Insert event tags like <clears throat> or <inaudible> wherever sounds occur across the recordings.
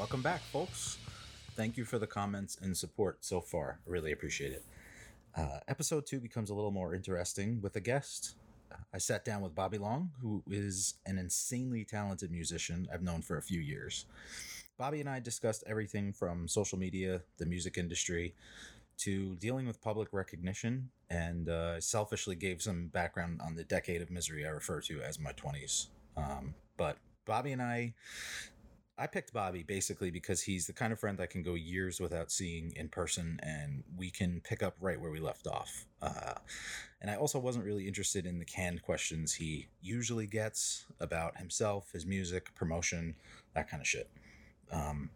Welcome back, folks. Thank you for the comments and support so far. Really appreciate it. Uh, episode two becomes a little more interesting with a guest. I sat down with Bobby Long, who is an insanely talented musician I've known for a few years. Bobby and I discussed everything from social media, the music industry, to dealing with public recognition, and uh, selfishly gave some background on the decade of misery I refer to as my 20s. Um, but Bobby and I I picked Bobby basically because he's the kind of friend I can go years without seeing in person and we can pick up right where we left off. Uh, and I also wasn't really interested in the canned questions he usually gets about himself, his music, promotion, that kind of shit. Um,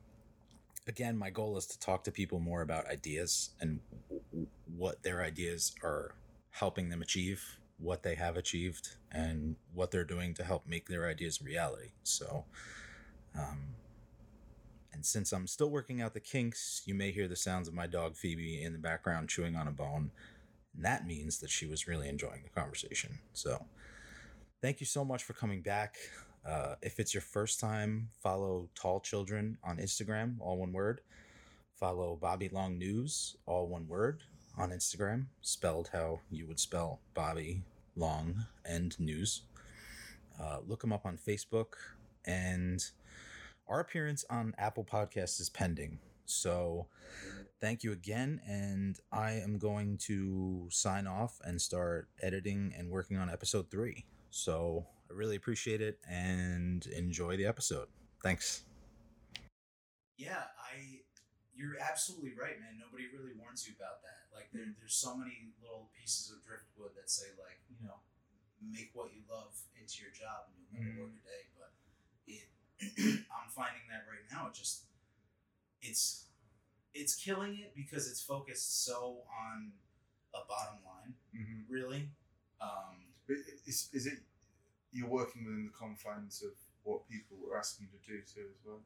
again, my goal is to talk to people more about ideas and w- what their ideas are helping them achieve, what they have achieved, and what they're doing to help make their ideas reality. So, um, and since I'm still working out the kinks, you may hear the sounds of my dog Phoebe in the background chewing on a bone. And that means that she was really enjoying the conversation. So, thank you so much for coming back. Uh, if it's your first time, follow Tall Children on Instagram, all one word. Follow Bobby Long News, all one word, on Instagram, spelled how you would spell Bobby Long and News. Uh, look him up on Facebook and our appearance on Apple Podcasts is pending. So thank you again. And I am going to sign off and start editing and working on episode three. So I really appreciate it and enjoy the episode. Thanks. Yeah, I. You're absolutely right, man. Nobody really warns you about that. Like there, there's so many little pieces of driftwood that say like, you know, make what you love into your job and you'll never work a day. <clears throat> I'm finding that right now. It just, it's, it's killing it because it's focused so on a bottom line, Mm-hmm. really. Um, is, is it you're working within the confines of what people are asking you to do too as well?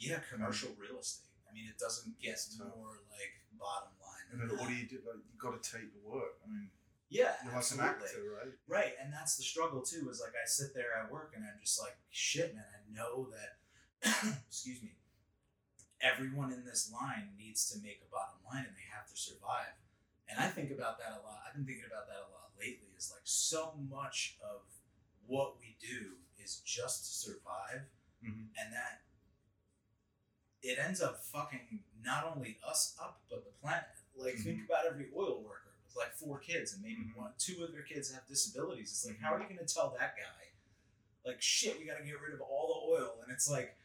yeah, commercial real estate. I mean, it doesn't get more like bottom line. And then what do you do? Like you got to take the work. I mean, Yeah, an absolutely. actor, right? Right, and that's the struggle too. Is like I sit there at work and I'm just like, shit, man. I know that. <coughs> excuse me. Everyone in this line needs to make a bottom line, and they have to survive. And I think about that a lot. I've been thinking about that a lot lately. Is like so much of what we do is just to survive, Mhm. and that it ends up fucking not only us up but the planet. Like think about every oil worker with like four kids and maybe Mhm. one, two of their kids have disabilities. It's like how are you going to tell that guy, like shit, we got to get rid of all the oil? And it's like,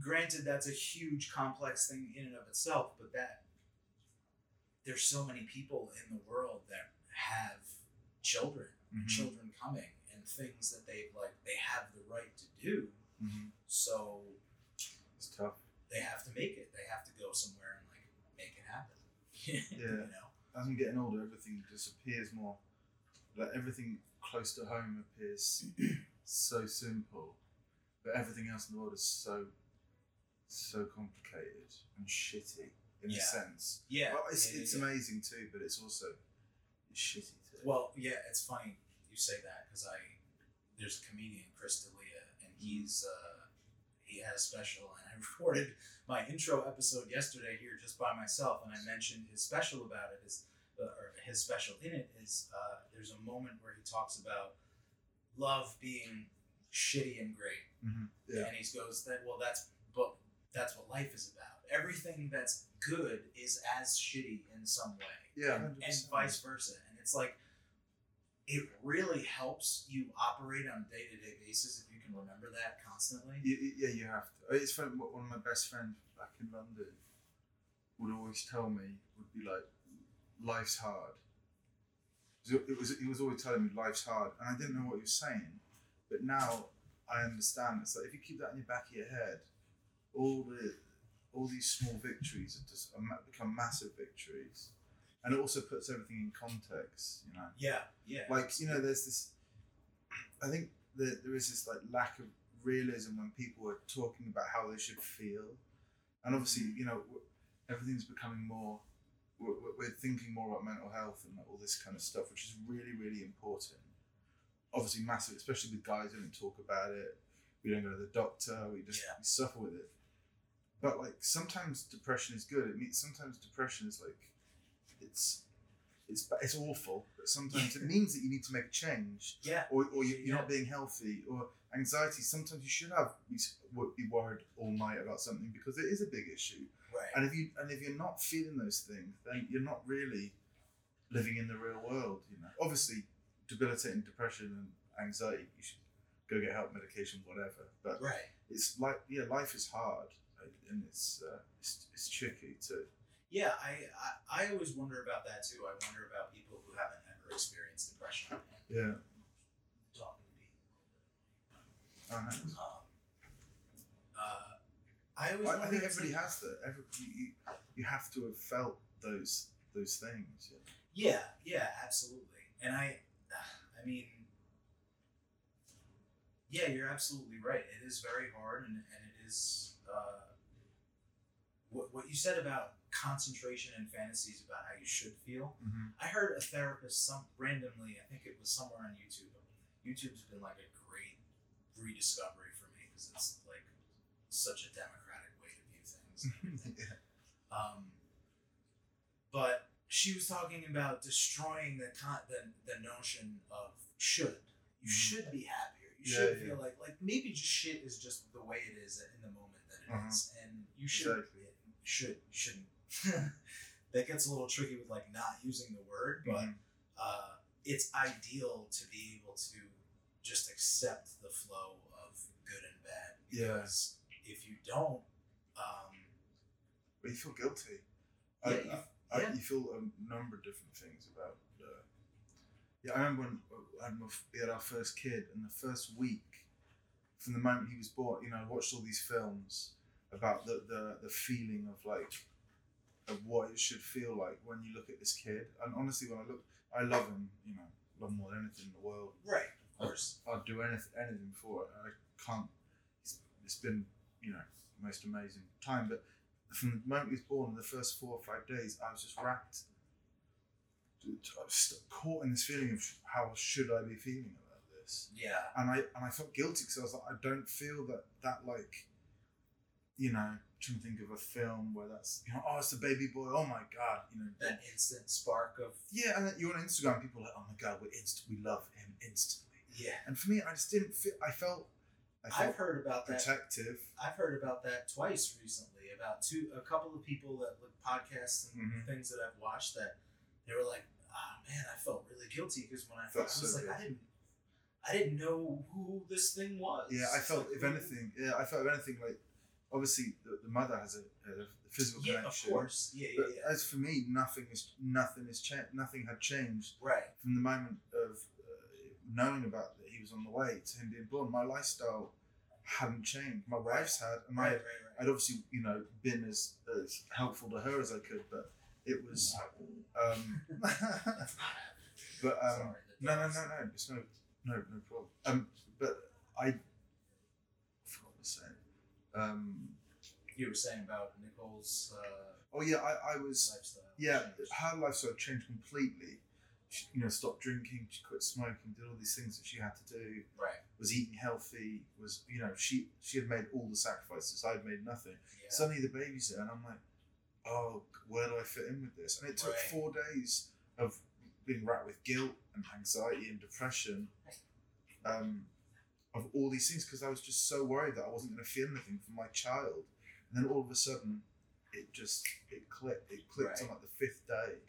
granted, that's a huge complex thing in and of itself, but that there's so many people in the world that have children, Mhm. children coming, and things that they like they have the right to do. Mm-hmm. So It's tough. they have to make it. They have to go somewhere and like make it happen. <laughs> Yeah. you know. As I'm getting older, everything just appears more. Like everything close to home appears <clears throat> so simple, but everything else in the world is so, so complicated and shitty in Yeah. a sense. Yeah. Well, it's, yeah, it's yeah. amazing too, but it's also it's shitty too. Well, yeah, it's funny you say that because I there's a comedian Chris D'Elia and he's uh, he has a special and I <laughs> recorded my intro episode yesterday here just by myself and I mentioned his special about it is uh, or his special in it is uh, there's a moment where he talks about love being shitty and great Mhm. Yeah. and he goes that well that's but that's what life is about everything that's good is as shitty in some way Yeah, and, and 100%. vice versa and it's like it really helps you operate on a day-to-day basis if you can remember that constantly You, yeah, you have to. It's funny. One of my best friends back in London would always tell me would be like, "Life's hard." It was he was always telling me life's hard, and I didn't know what he was saying, but now I understand. It's like if you keep that in the back of your head, all the all these small victories are just become massive victories, and it also puts everything in context. You know yeah yeah like you know there's this i think that there is this like lack of realism when people are talking about how they should feel. And obviously you know everything's becoming more we're, we're- we're thinking more about mental health and all this kind of stuff which is really really important. Obviously massive especially with guys who don't talk about it. We don't go to the doctor. We just Yeah. we suffer with it. But like sometimes depression is good. It means sometimes depression is like it's it's it's awful, but sometimes it means that you need to make a change, <laughs> Yeah. or or you- you're Yeah. not being healthy, or anxiety. Sometimes you should have be, be worried all night about something because it is a big issue. Right. And if you and if you're not feeling those things, then you're not really living in the real world. You know, obviously, debilitating depression and anxiety, you should go get help, medication, whatever. But right. it's like yeah, life is hard and it's uh, it's, it's tricky to Yeah, I, I I always wonder about that too. I wonder about people who haven't ever experienced depression. Yeah. talking to people. I, know. Um, uh, I always. I, I think everybody has that. Every, you, you- you have to have felt those those things. Yeah. Yeah, yeah, absolutely. And I, <sighs> I mean, yeah, you're absolutely right. It is very hard, and, and it is uh, what what you said about concentration and fantasies about how you should feel. Mm-hmm. I heard a therapist some randomly. I think it was somewhere on YouTube. YouTube's been like a great rediscovery for me because it's like such a democratic way to view things. <laughs> yeah. Um, but she was talking about destroying the con- the, the notion of should. You Mhm. should be happier. You Yeah, should yeah. feel like like maybe just shit is just the way it is in the moment that it is, Uh-huh. and you should Exactly. should shouldn't. <laughs> that gets a little tricky with like not using the word, but Mhm. uh, it's ideal to be able to just accept the flow of good and bad. Yeah. Because if you don't, um, But you feel guilty. yeah, I, you, I, I, yeah. you feel a number of different things about. Uh, yeah, I remember when uh, had my we had our first kid, and the first week, from the moment he was born, you know, I watched all these films about the, the, the feeling of like of what it should feel like when you look at this kid. And honestly, when I look, I love him. You know, love more than anything in the world. right, of course. I'd do anything, anything for it. I can't. It's, it's been, you know, the most amazing time. But from the moment he was born, the first four or five days, I was just wrapped. I was caught in this feeling of how should I be feeling about this, Yeah, and I and I felt guilty because I was like, I don't feel that that like, you know, trying to think of a film where that's you know, oh, it's the baby boy. Oh my god, you know, that instant spark of yeah. And then you're on Instagram, people are like, oh my god, we're inst- we love him instantly. yeah. And for me, I just didn't feel. I felt. I felt I've heard about that. protective. I've heard about that twice recently. About two, a couple of people that look podcasts and Mhm. things that I've watched that they were like, "Oh man, I felt really guilty because when I, felt, I was so like, I didn't, I didn't know who this thing was." Yeah, I felt Like, if who- <laughs> anything, yeah, I felt if anything like obviously the, the mother has a, a physical Yeah, of course. Yeah, yeah, But yeah. as for me, nothing is nothing is cha- nothing had changed Right. from the moment of uh, knowing about that he was on the way to him being born. My lifestyle hadn't changed. My wife's had, and I Right. had, Right. Right. I'd obviously you know been as, as helpful to her as I could, but it was. Um, <laughs> but um, Sorry, no, no, no, no. It's no, no, no problem. Um, but I forgot what to say. Um, You were saying about Nicole's uh, oh yeah, I, I was lifestyle. yeah. change. Her lifestyle changed completely. She, you know, stopped drinking. She quit smoking. Did all these things that she had to do. Right. Was eating healthy. Was you know she she had made all the sacrifices. I'd made nothing. Yeah. Suddenly the baby's there, and I'm like, oh, where do I fit in with this? And it took Right. four days of being racked with guilt and anxiety and depression, um, of all these things because I was just so worried that I wasn't going to feel anything for my child. And then all of a sudden, it just it clicked. It clicked on like the fifth day,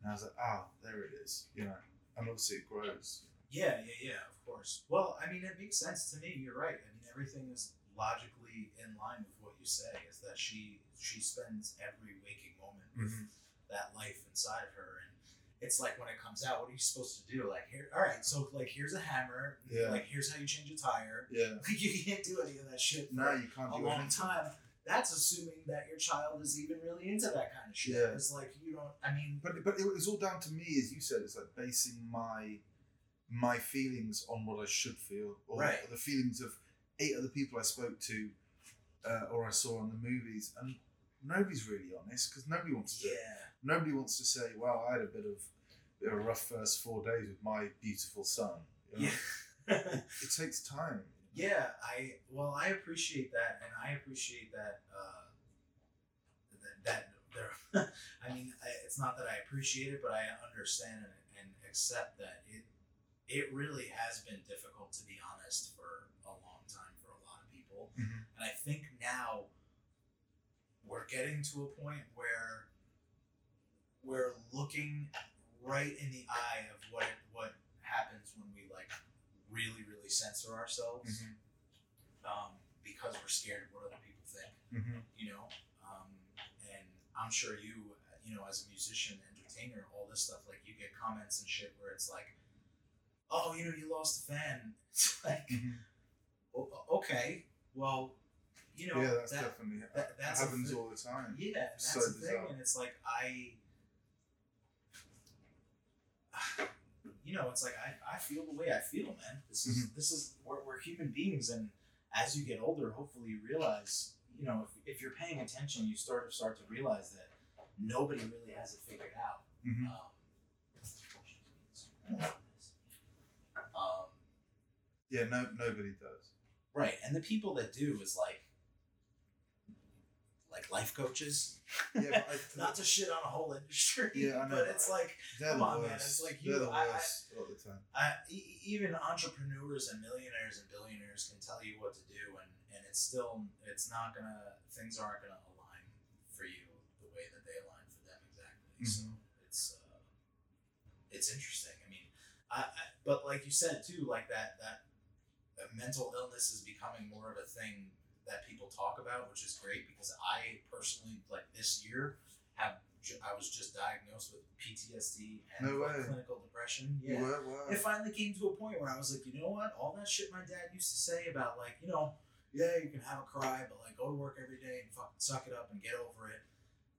and I was like, ah, there it is. You know, and obviously it grows. Yeah, yeah, yeah, of course. Well, I mean, it makes sense to me. You're right. I mean, everything is logically in line with what you say. Is that she she spends every waking moment with Mhm. that life inside of her, it's like when it comes out, what are you supposed to do? Like, here, all right, so like, here's a hammer. Yeah. Like, here's how you change a tire. Yeah. <laughs> Like, you can't do any of that shit. No, you can't a do long anything. time. That's assuming that your child is even really into that kind of shit. Yeah. It's like you don't. I mean, But but it was all down to me, as you said. It's like basing my my feelings on what I should feel, or Right. the feelings of eight other people I spoke to, uh, or I saw in the movies, and nobody's really honest because nobody wants to. yeah, Nobody wants to say, "Well, I had a bit of, bit of a rough first four days with my beautiful son." You know? yeah. <laughs> It takes time. Yeah, I well, I appreciate that, and I appreciate that uh, that there. <laughs> I mean, I, it's not that I appreciate it, but I understand and, and accept that it it really has been difficult to be honest for a long time for a lot of people, Mhm. and I think now we're getting to a point where we're looking right in the eye of what what happens when we like really really censor ourselves Mhm. um, because we're scared of what other people think Mhm. you know um, and i'm sure you you know as a musician entertainer all this stuff like you get comments and shit where it's like oh you know you lost a fan <laughs> it's like Mhm. okay well you know yeah, that's that, definitely that- that's happens all the time. yeah, and that's So the thing, bizarre. and it's like I, you know, it's like I, I feel the way I feel, man. This is Mm-hmm. this is we're, we're human beings, and as you get older, hopefully you realize, you know, if, if you're paying attention, you start to start to realize that nobody really has it figured out. Mhm. Um, um, Yeah, no, nobody does. right, and the people that do is like, like life coaches. Yeah, I, <laughs> Not to shit on a whole industry, Yeah, I know. but it's like they're come on, worst. man, it's like you- the I- all the time. I, e- even entrepreneurs and millionaires and billionaires can tell you what to do, and, and it's still it's not gonna things aren't gonna align for you the way that they align for them exactly. So Mhm. it's uh, it's interesting. I mean, I, I but like you said too, like that that mental illness is becoming more of a thing that people talk about, which is great because I personally like this year have I was just diagnosed with PTSD and No like, clinical depression. Yeah. were? Wow. It finally came to a point where I was like, you know what? All that shit my dad used to say about like, you know, yeah, you can have a cry, but like go to work every day and fucking suck it up and get over it.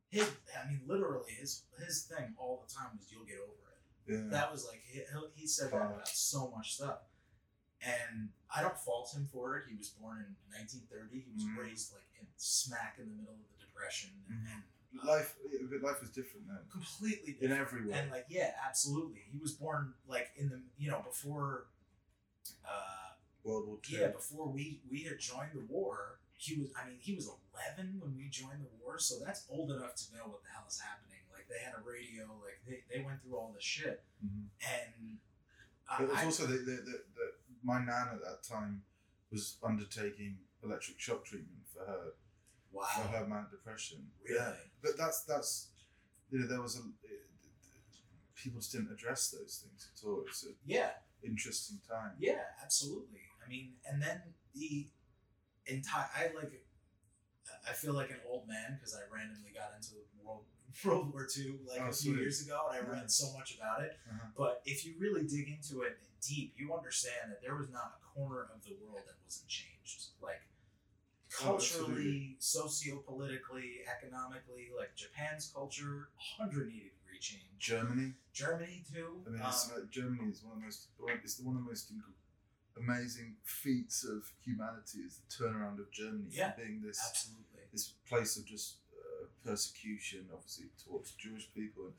His, I mean, literally, his his thing all the time was you'll get over it. yeah. That was like he, he said that about so much stuff, and I don't fault him for it. He was born in 1930. He was Mhm. raised like in smack in the middle of the depression, and, Mhm. and life, life was different then. completely different. In every way. And like, yeah, absolutely. He was born like in the you know before, uh, World War Two. yeah, before we we had joined the war. He was, I mean, he was eleven when we joined the war, so that's old enough to know what the hell is happening. Like they had a radio, like they, they went through all this shit, Mhm. and uh, But it was I- also that the, the, the, my nan at that time was undertaking electric shock treatment for her wow, for her manic depression. really, Yeah, but that's that's you know there was a people just didn't address those things at all. It's an yeah, interesting time. Yeah, absolutely. I mean, and then the entire I like I feel like an old man because I randomly got into the World <laughs> World War II like Oh, a few sweet. years ago and I read so much about it. Uh-huh. But if you really dig into it deep, you understand that there was not a corner of the world that wasn't changed. Like Oh, culturally, socio-politically, economically, like Japan's culture, 180 degree change. Germany. Germany too. I mean, um, Germany is one of the most it's the one of the most amazing feats of humanity is the turnaround of Germany Yeah. from being this absolutely. this place of just persecution, obviously towards Jewish people and,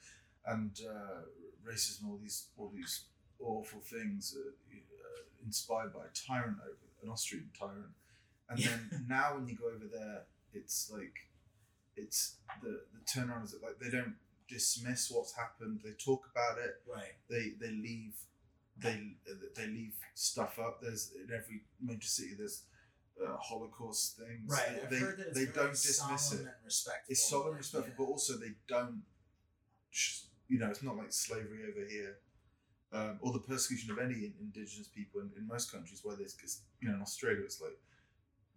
and uh, racism, all these all these awful things uh, uh, inspired by a tyrant over an Austrian tyrant, and Yeah. then <laughs> now when you go over there, it's like it's the the turnaround is like they don't dismiss what's happened, they talk about it, Right. they they leave they they leave stuff up. There's in every major city there's uh, Holocaust things. Right. They, I've they, heard that it's they don't dismiss it. And respectful. It's solemn, like, respectful, yeah. but also they don't. You know, it's not like slavery over here, um, or the persecution of any indigenous people in, in most countries. Where there's, 'cause, you know, in Australia, it's like,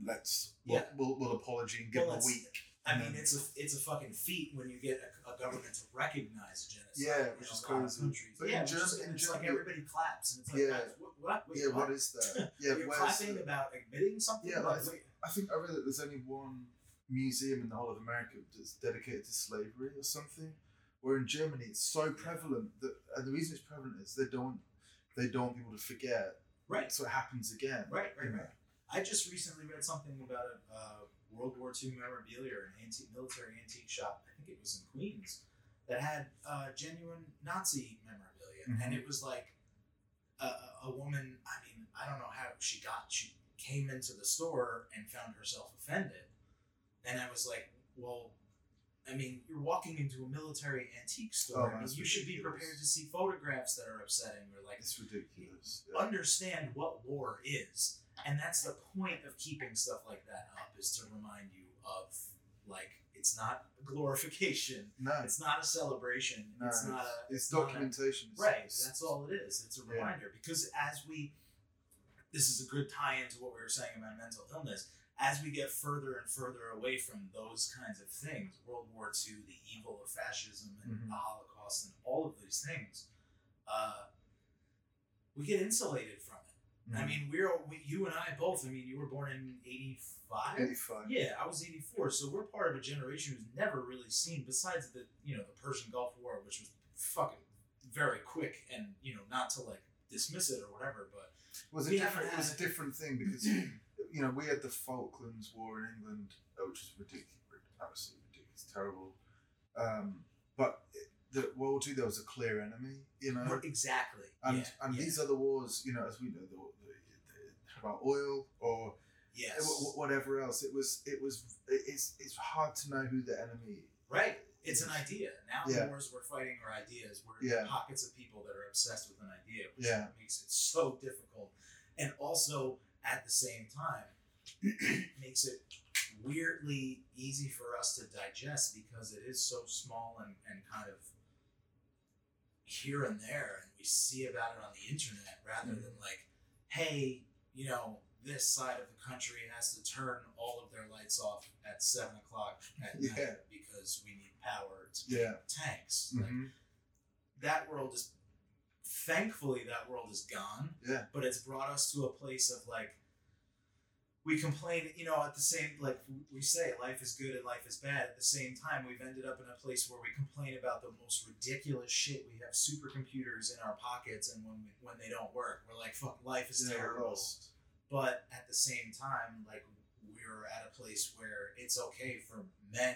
let's we'll, Yeah. we'll, we'll apology and give Well, them a week. I mean, it's a it's a fucking feat when you get a, a government to recognize a genocide. Yeah, which is crazy. Countries. But in yeah, Germany- and in it's like everybody claps, and it's like, Yeah. guys, what? what? Yeah, what? is that? Yeah, <laughs> You're clapping the- about admitting something. Yeah, like, I wait, I think I read that there's only one museum in the whole of America that's dedicated to slavery or something. Where in Germany it's so prevalent that, and the reason it's prevalent is they don't they don't want people to forget, right, so it happens again. right, right, you know. right. I just recently read something about a uh, World War II memorabilia or an antique military antique shop. I think it was in Queens that had uh, genuine Nazi memorabilia, Mhm. and it was like a, a- a woman. I mean, I don't know how she got. She came into the store and found herself offended, and I was like, well. I mean, you're walking into a military antique store. Oh, I mean, you should be prepared to see photographs that are upsetting or like It's ridiculous. Yeah. understand what war is. And that's the point of keeping stuff like that up is to remind you of like it's not glorification, No, it's not a celebration, no, it's not a it's a- documentation. It's- right. That's all it is. It's a Yeah. reminder because as we, this is a good tie into what we were saying about mental illness. As we get further and further away from those kinds of things, World War II, the evil of fascism, and Mhm. the Holocaust, and all of these things, uh, we get insulated from it. I mean, we're we, you and I both. I mean, you were born in '85. 85. Yeah, I was 84, so we're part of a generation who's never really seen, besides the you know the Persian Gulf War, which was fucking very quick, and you know not to like dismiss it or whatever, but It was a different. haven't It was a different thing because you know we had the Falklands War in England, which is ridiculous, absolutely ridiculous, terrible. Um, but it, the World War Two, there was a clear enemy, you know, exactly. and yeah, and yeah, these other wars, you know, as we know, the, the, the, about oil or yes, wh- wh- whatever else. It was. It was. It's. It's hard to know who the enemy. right. It's an idea. Now Yeah. the wars we're fighting are ideas. We're Yeah. pockets of people that are obsessed with an idea, which Yeah. makes it so difficult, and also at the same time <clears throat> makes it weirdly easy for us to digest because it is so small and, and kind of here and there and we see about it on the internet rather than like hey you know this side of the country has to turn all of their lights off at seven o'clock <laughs> at Yeah. night because we need power to Yeah. tanks like Mhm. that world is thankfully that world is gone Yeah. but it's brought us to a place of like we complain you know at the same like we say life is good and life is bad. At the same time we've ended up in a place where we complain about the most ridiculous shit we have supercomputers in our pockets and when we, when they don't work. We're like fuck life is terrible. but at the same time like we're at a place where it's okay for men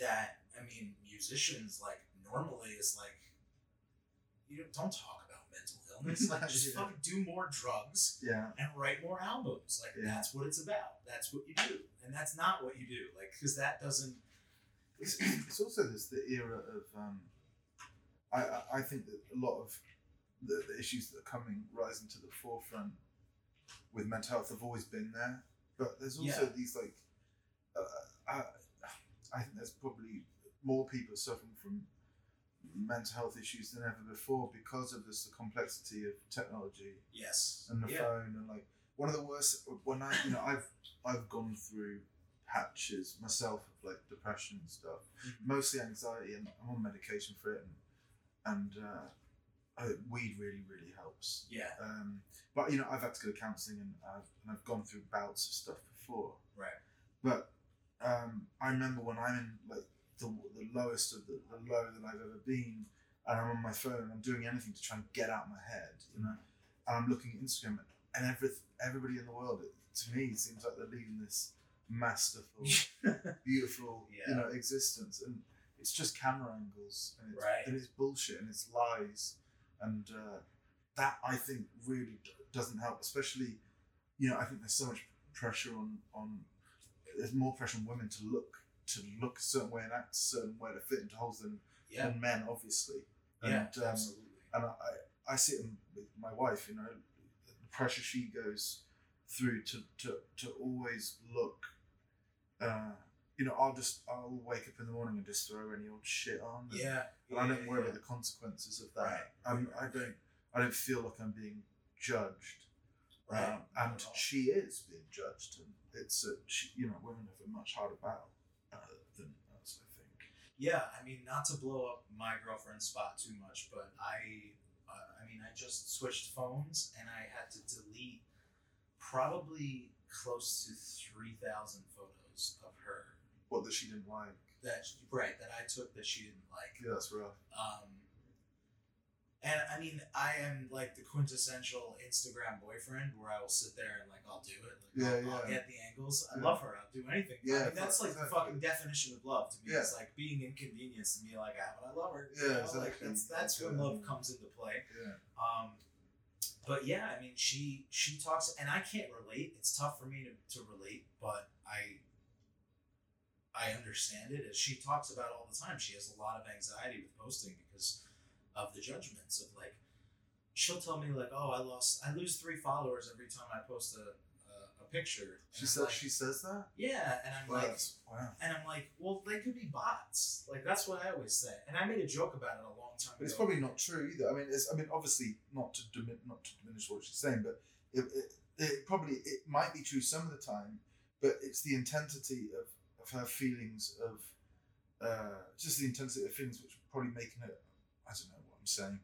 that i mean musicians like normally is like you know, don't talk illness like <laughs> just Yeah. fucking do more drugs Yeah. and write more albums like Yeah. that's what it's about that's what you do and that's not what you do like because that doesn't <clears throat> It's, it's also this the era of um, I, I I think that a lot of the, the issues that are coming rising to the forefront with mental health have always been there, but there's also Yeah. these like uh, I, I think there's probably more people suffering from mental health issues than ever before because of this the complexity of technology yes. and the yeah. phone and like one of the worst when I you know I've I've gone through patches myself of like depression and stuff Mhm. mostly anxiety and I'm on medication for it and and uh, uh, weed really really helps. Yeah. Um, but you know I've had to go to counselling and I've and I've gone through bouts of stuff before. Right. But um, I remember when I'm in like the, the lowest of the, the low that I've ever been, and I'm on my phone and I'm doing anything to try and get out my head, you know, and I'm looking at Instagram and every, everybody in the world, it, to me, seems like they're leading this masterful, <laughs> beautiful, you know, existence, and it's just camera angles, and it's, Right. and it's bullshit, and it's lies, and uh, that I think really d- doesn't help, especially, you know, I think there's so much pressure on on there's more pressure on women to look to look a certain way and act a certain way to fit into holes than, yeah than men, obviously. yeah And, um, absolutely and I, I see it with my wife, you know, the pressure she goes through to, to, to always look, uh, you know, I'll just, I'll wake up in the morning and just throw any old shit on. and- yeah And I don't worry about the consequences of that. Right, I'm, I don't, I don't feel like I'm being judged. Right, Um, and she is being judged, and it's a, she, you know women have a much harder battle uh, than us, I think. Yeah, I mean, not to blow up my girlfriend's spot too much, but I, uh, I mean, I just switched phones and I had to delete probably close to three thousand photos of her What that she didn't like. that right that I took that she didn't like. Yeah, that's rough. Um, and I mean, I am like the quintessential Instagram boyfriend where I will sit there and like I'll do it. Like, Yeah, I'll, I'll get the angles. I Yeah. love her. I'll do anything. I Yeah, mean, that's like the fucking definition of love to me. Yeah. It's like being inconvenienced to me. Like, ah, but I love her. you Yeah, know? Like exactly. that's that's when love comes into play. Yeah. Um, but yeah, I mean, she she talks, and I can't relate. It's tough for me to, to relate, but I I understand it. As she talks about all the time, she has a lot of anxiety with posting because of the judgments of like. She'll tell me like, "Oh, I lost. I lose three followers every time I post a a, a picture." She I'm says like, she says that. "Yeah," and I'm Wow, like, wow. and I'm like, "Well, they could be bots. Like that's what I always say." And I made a joke about it a long time But it's probably not true either. I mean, it's. I mean, obviously not to dimin- not to diminish what she's saying, but it, it, it probably it might be true some of the time, but it's the intensity of, of her feelings of, uh, just the intensity of feelings which are probably making it. I don't know saying.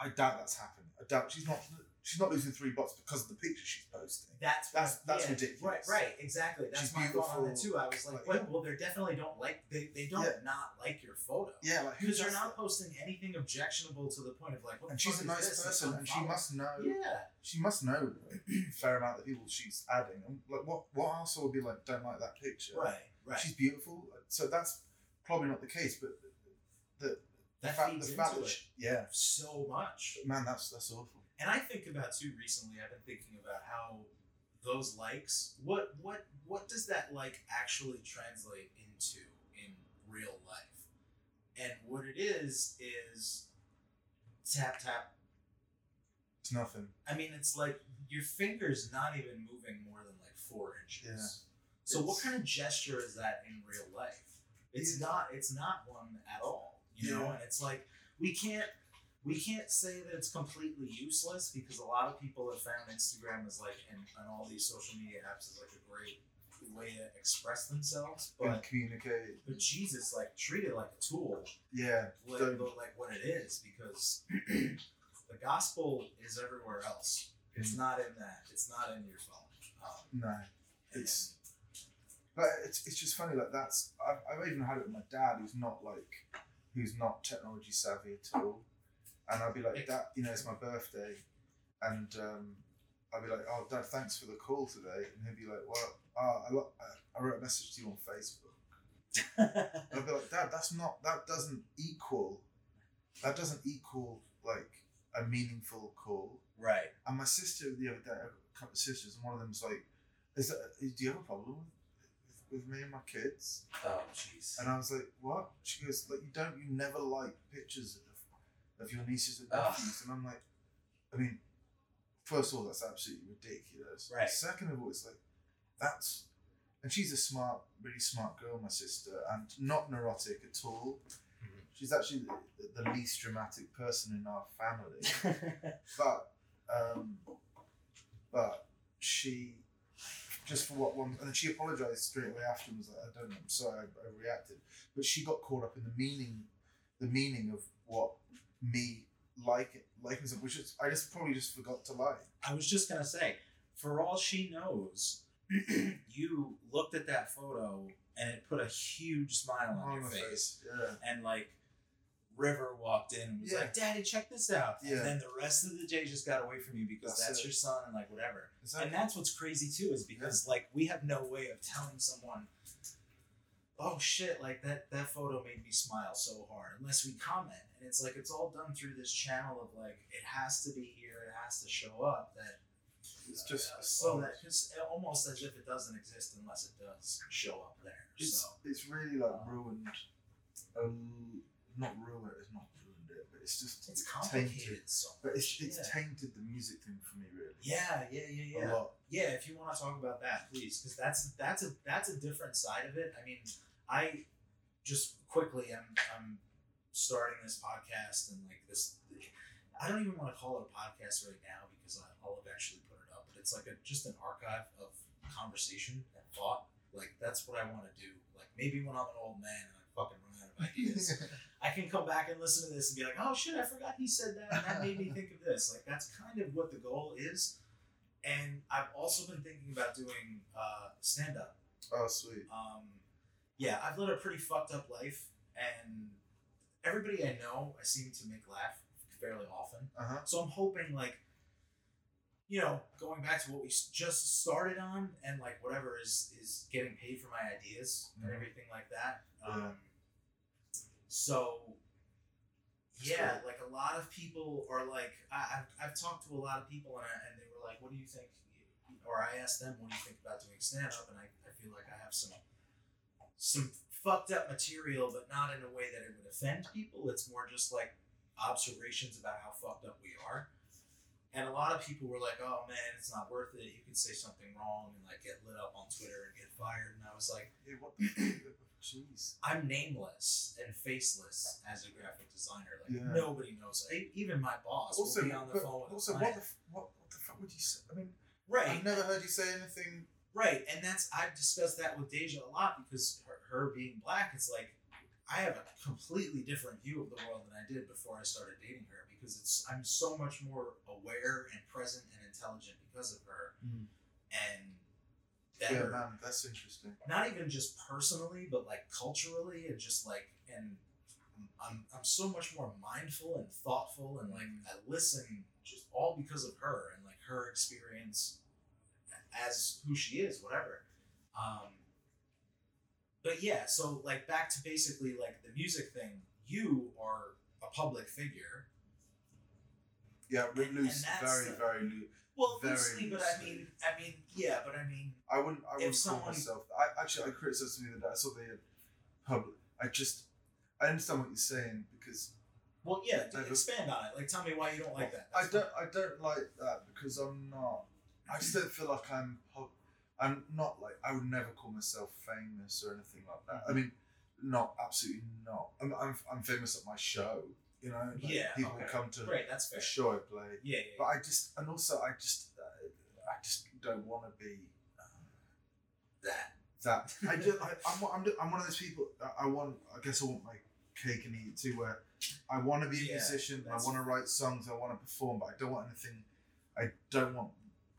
I doubt that's happened. I doubt she's not. She's not losing three bots because of the picture she's posting. That's That's- that's yeah, ridiculous. Right, right, exactly. That's She's my thought on beautiful. too. I was like, Like, wait, yeah. well, they definitely don't like they, they don't Yeah. not like your photo. Yeah, like Because you're not that? posting anything objectionable to the point of like, what And she's a nice person, and she must know. Yeah, she must know a <clears throat> fair amount of people she's adding. And like, what what else would be like? Don't like that picture. right, right. She's beautiful, so that's probably not the case. But the that fact, feeds into it she, yeah, so much. man, that's that's awful. And I think about too recently. I've been thinking about how those likes. What what what does that like actually translate into in real life? And what it is is tap tap It's nothing. I mean, it's like your finger's not even moving more than like four inches. Yeah. So what kind of gesture is that in real life? It's Yeah. not. It's not one at all. You know, and it's like we can't. We can't say that it's completely useless because a lot of people have found Instagram as like and, and all these social media apps is like a great way to express themselves. and But communicate. but Jesus, like treat it like a tool Yeah, like, Don't- like what it is because <clears throat> the gospel is everywhere else. It's not in that. It's not in your phone. Um, no. and- It's- But it's, it's just funny. Like that's I've, I've even had it with my dad, who's not like who's not technology savvy at all, and I'll be like, Dad, you know, it's my birthday, and um, I'll be like, oh, Dad, thanks for the call today, and he'll be like, well, oh, I, lo- I wrote a message to you on Facebook. <laughs> And I'll be like, Dad, that's not that doesn't equal that doesn't equal like a meaningful call. right. And my sister the other day, a couple of sisters, and one of them's like, "Is that? Do you have a problem with, with me and my kids?" Oh, jeez. And I was like, "What?" She goes, "Like you don't, you never like pictures of, of your nieces and nephews." And I'm like, I mean, first of all, that's absolutely ridiculous. Right. Second of all, it's like that's, and she's a smart, really smart girl, my sister, and not neurotic at all. Mhm. She's actually the, the least dramatic person in our family <laughs> but um, but she just for what one and then she apologized straight away after and was like I don't know I'm sorry I, I reacted. But she got caught up in the meaning the meaning of what me like liking something which is I just probably just forgot to like. I was just gonna say, for all she knows, <clears throat> you looked at that photo and it put a huge smile on, your my face. yeah. And like River walked in and was Yeah. like, Daddy, check this out. Yeah. And then the rest of the day just got away from you because That's that's, your son and like whatever. Exactly. And that's what's crazy too, is because like we have no way of telling someone, oh shit, like that that photo made me smile so hard, unless we comment. And it's like it's all done through this channel of like it has to be here, it has to show up. That it's just uh, so that because almost as if it doesn't exist unless it does show up there. it's, so it's really like ruined um, not ruined it, it's not ruined it but it's just it's tainted complicated. So but it's, it's yeah. tainted the music thing for me really yeah, yeah, yeah, yeah. a lot Yeah, if you want to talk about that, please, because that's that's a that's a different side of it. I mean, I just quickly, I'm I'm starting this podcast and like this. I don't even want to call it a podcast right now because I- I'll eventually put it up. But it's like a just an archive of conversation and thought. Like that's what I want to do. Like maybe when I'm an old man and I fucking run out of ideas. I can come back and listen to this and be like, oh shit, I forgot he said that, and that made me think of this. Like that's kind of what the goal is. And I've also been thinking about doing uh, stand up. oh sweet Um, yeah, I've led a pretty fucked up life, and everybody I know, I seem to make laugh fairly often. uh-huh So I'm hoping, like, you know, going back to what we just started on, and like whatever is is getting paid for my ideas and Mhm. everything like that. Yeah. So yeah, like a lot of people are like, I, I've, I've talked to a lot of people, and, I, and they were like, "What do you think?" Or I asked them, "What do you think about doing stand up?" And I, I feel like I have some some fucked up material, but not in a way that it would offend people. It's more just like observations about how fucked up we are. And a lot of people were like, "Oh man, it's not worth it. You could say something wrong and like get lit up on Twitter and get fired." And I was like, Yeah, what the? <clears throat> Jeez. I'm nameless and faceless as a graphic designer. Like Yeah. nobody knows. E- Even my boss Also, will be on the phone with also what the, f- what, what the fuck would you say? I mean, right, I've never heard you say anything. right, and that's I've discussed that with Deja a lot because her, her being black, it's like I have a completely different view of the world than I did before I started dating her because it's I'm so much more aware and present and intelligent because of her, Mm. and Yeah, man, that's interesting. not even just personally, but like culturally and just like and I'm I'm so much more mindful and thoughtful and like I listen just all because of her and like her experience as who she is, whatever. Um but yeah, so like back to basically like the music thing, you are a public figure. Yeah, And- loose, very, the- very loose. Well, Very loosely, but I mean I mean yeah, but I mean I wouldn't. I wouldn't someone- call myself. I actually I criticized something the other day. I saw the public. I just I understand what you're saying because well yeah, expand on it. Like tell me why you don't like that. I don't. I don't like that because I'm not. I just don't feel like I'm. pub- I'm not like. I would never call myself famous or anything like that. I mean, not absolutely not. I'm. I'm, I'm famous at my show. You know. like, Yeah, People okay. come to Great, that's fair. the show I play. Yeah, yeah, But I just and also I just uh, I just don't want to be um, that. that. I just I, I'm, one- I'm I'm one of those people. I- I want. I guess I want my cake and eat it too. Where I want to be a Yeah, musician. I want to write songs. I want to perform. But I don't want anything. I don't want.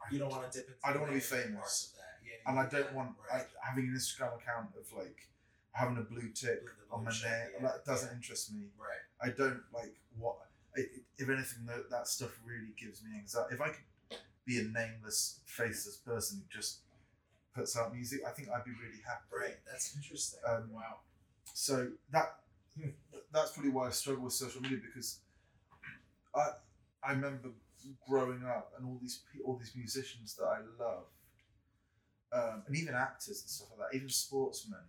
I, You don't want to dip into. I don't wanna be famous. of that. Yeah, and I don't yeah, want right. like having an Instagram account of like having a blue tick Blue- on my name. yeah, that doesn't interest me. right. I don't like what. I, if anything, that, that stuff really gives me anxiety. If I could be a nameless, faceless person who just puts out music, I think I'd be really happy. Right. That's interesting. Um, wow. So that Hmm. that's probably why I struggle with social media because I I remember growing up and all these all these musicians that I loved, um, and even actors and stuff like that, even sportsmen.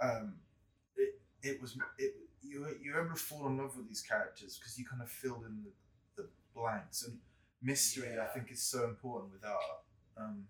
Um, it it was it you you were able to fall in love with these characters because you kind of filled in the, the blanks and mystery. I think is so important with art. Um,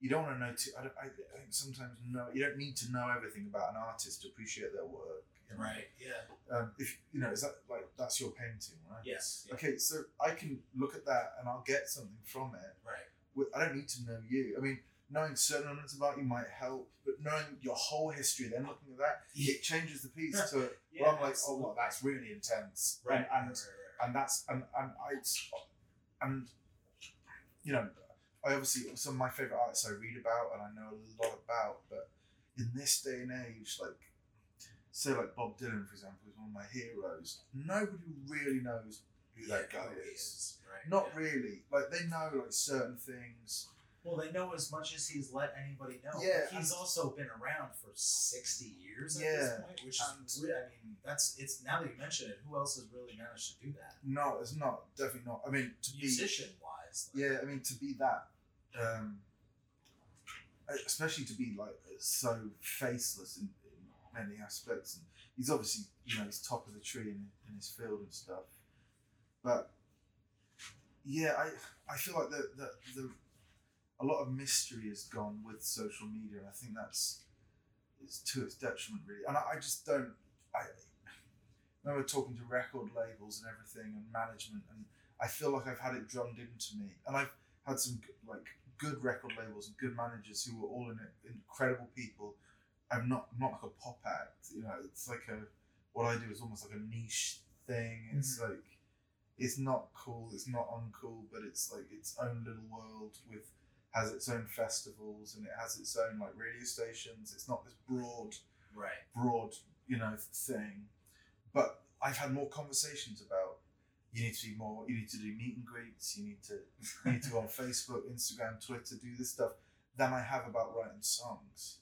you don't want to know too. I, don't, I, I think sometimes no, you don't need to know everything about an artist to appreciate their work. you know? Right. Yeah. Um, if you know, is that like that's your painting, right? Yes. Yeah. Okay, so I can look at that and I'll get something from it. Right. With- I don't need to know you. I mean, knowing certain elements about you might help, but knowing your whole history, then looking at that, it changes the piece to Yeah, <laughs> where I'm like, absolutely. oh, well, that's really intense, Right. And, right, and right, right. and that's and and I and you know I obviously some of my favorite artists I read about and I know a lot about, but in this day and age, like say like Bob Dylan for example is one of my heroes. Nobody really knows who that guy who is. Right. Not yeah. really. Like they know like certain things. Well, they know as much as he's let anybody know. Yeah, But he's and- also been around for sixty years at Yeah, this point, which is. I mean, that's it's now that you mention it. Who else has really managed to do that? No, it's not. Definitely not. I mean, to be Musician wise. Like, Yeah, I mean to be that, um, especially to be like so faceless in, in many aspects, and he's obviously you know he's top of the tree in, in his field and stuff, but yeah, I I feel like the the, the a lot of mystery has gone with social media, and I think that's it's to its detriment really, and I, I just don't I. remember talking to record labels and everything and management and I feel like I've had it drummed into me, and I've had some like good record labels and good managers who were all in it, incredible people. I'm not not like a pop act, you know. It's like a what I do is almost like a niche thing. It's mm-hmm. like it's not cool, it's not uncool, but it's like its own little world with has its own festivals and it has its own like radio stations. It's not this broad Right. broad, you know, thing. But I've had more conversations about you need to be more, you need to do meet and greets, you need to you need to go on <laughs> Facebook, Instagram, Twitter, do this stuff than I have about writing songs.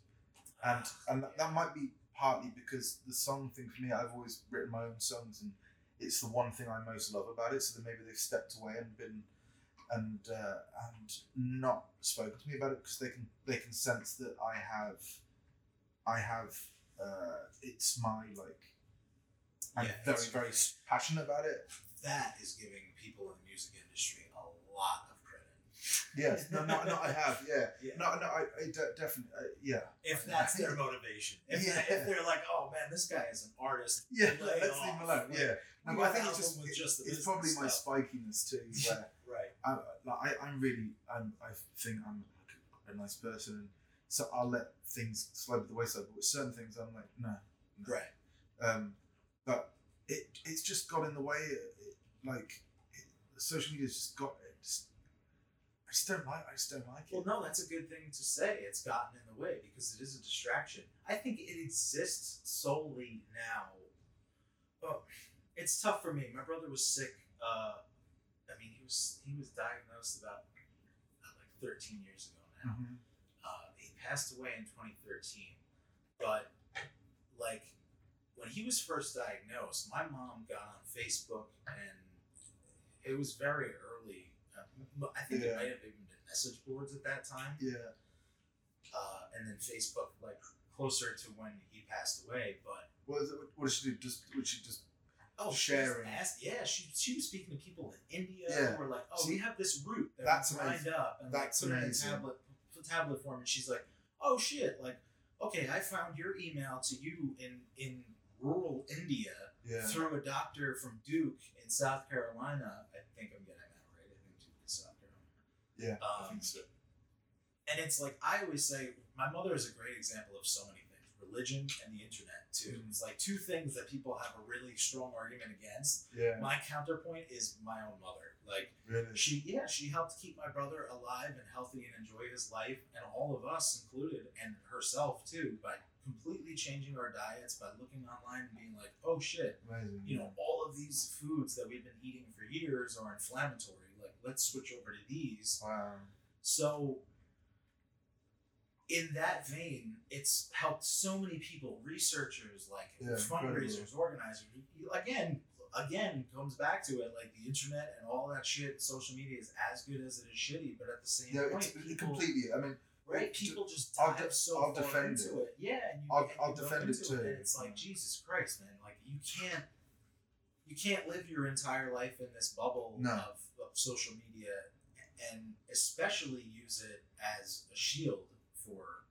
And ah, and that, that might be partly because the song thing for me, I've always written my own songs and it's the one thing I most love about it. So that maybe they've stepped away and been and uh, and not spoken to me about it because they can they can sense that I have I have. Uh, it's my like. I'm Yeah, very very passionate about it. That is giving people in the music industry a lot of credit. Yes, no, no, no, I have, yeah, <laughs> Yeah. no, no, I, I de- definitely, uh, yeah, If that's their motivation. If, Yeah. if they're like, oh man, this guy is an artist. yeah. Let's leave him alone. Yeah, no, but I think it's just, it- just it's probably my spikiness too. Where. <laughs> I, like, I, I'm really, I'm, I think I'm like a nice person, so I'll let things slide by the wayside. But with certain things, I'm like, no, no. Right. Um, but it, it's just got in the way. It, it, like, it, social media's just got it. Just, I just don't like. I just don't like it. Well, no, that's a good thing to say. It's gotten in the way because it is a distraction. I think it exists solely now. Oh, it's tough for me. My brother was sick. Uh, I mean, he was he was diagnosed about uh, like 13 years ago now. Mhm. Uh, he passed away in 2013. But like when he was first diagnosed, my mom got on Facebook and it was very early. Uh, I think it might have even been message boards at that time. Yeah. Uh, and then Facebook like closer to when he passed away. But What is it? What did she do? Just would she just? Oh, Sharing. asked, yeah, she she was speaking to people in India Yeah. who were like, oh, See, we have this root that that's we amazing. up and That's like put amazing. in tablet tablet form, and she's like, oh shit, like okay, I found your email to you in in rural India Yeah. through a doctor from Duke in South Carolina. I think I'm getting that right. I think Duke is South Carolina. Yeah. I Um, think so. and it's like I always say, my mother is a great example of so many religion and the internet too. Mhm. It's like two things that people have a really strong argument against. Yeah. My counterpoint is my own mother. Like Really. she, yeah, she helped keep my brother alive and healthy and enjoy his life, and all of us included, and herself too, by completely changing our diets, by looking online and being like, oh shit, Amazing. you know, all of these foods that we've been eating for years are inflammatory. Like, let's switch over to these. Wow. So, in that vein, it's helped so many people, researchers, like Yeah, fundraisers, organizers. Again, again, comes back to it. Like the internet and all that shit. Social media is as good as it is shitty, but at the same Yeah, point, it's, people, completely. I mean, right? People just I'll dive de- so I'll far defend into it. Yeah, and you, I'll- and I'll defend it too. And it's like Jesus Christ, man! Like you can't, you can't live your entire life in this bubble No. of, of social media, and especially use it as a shield for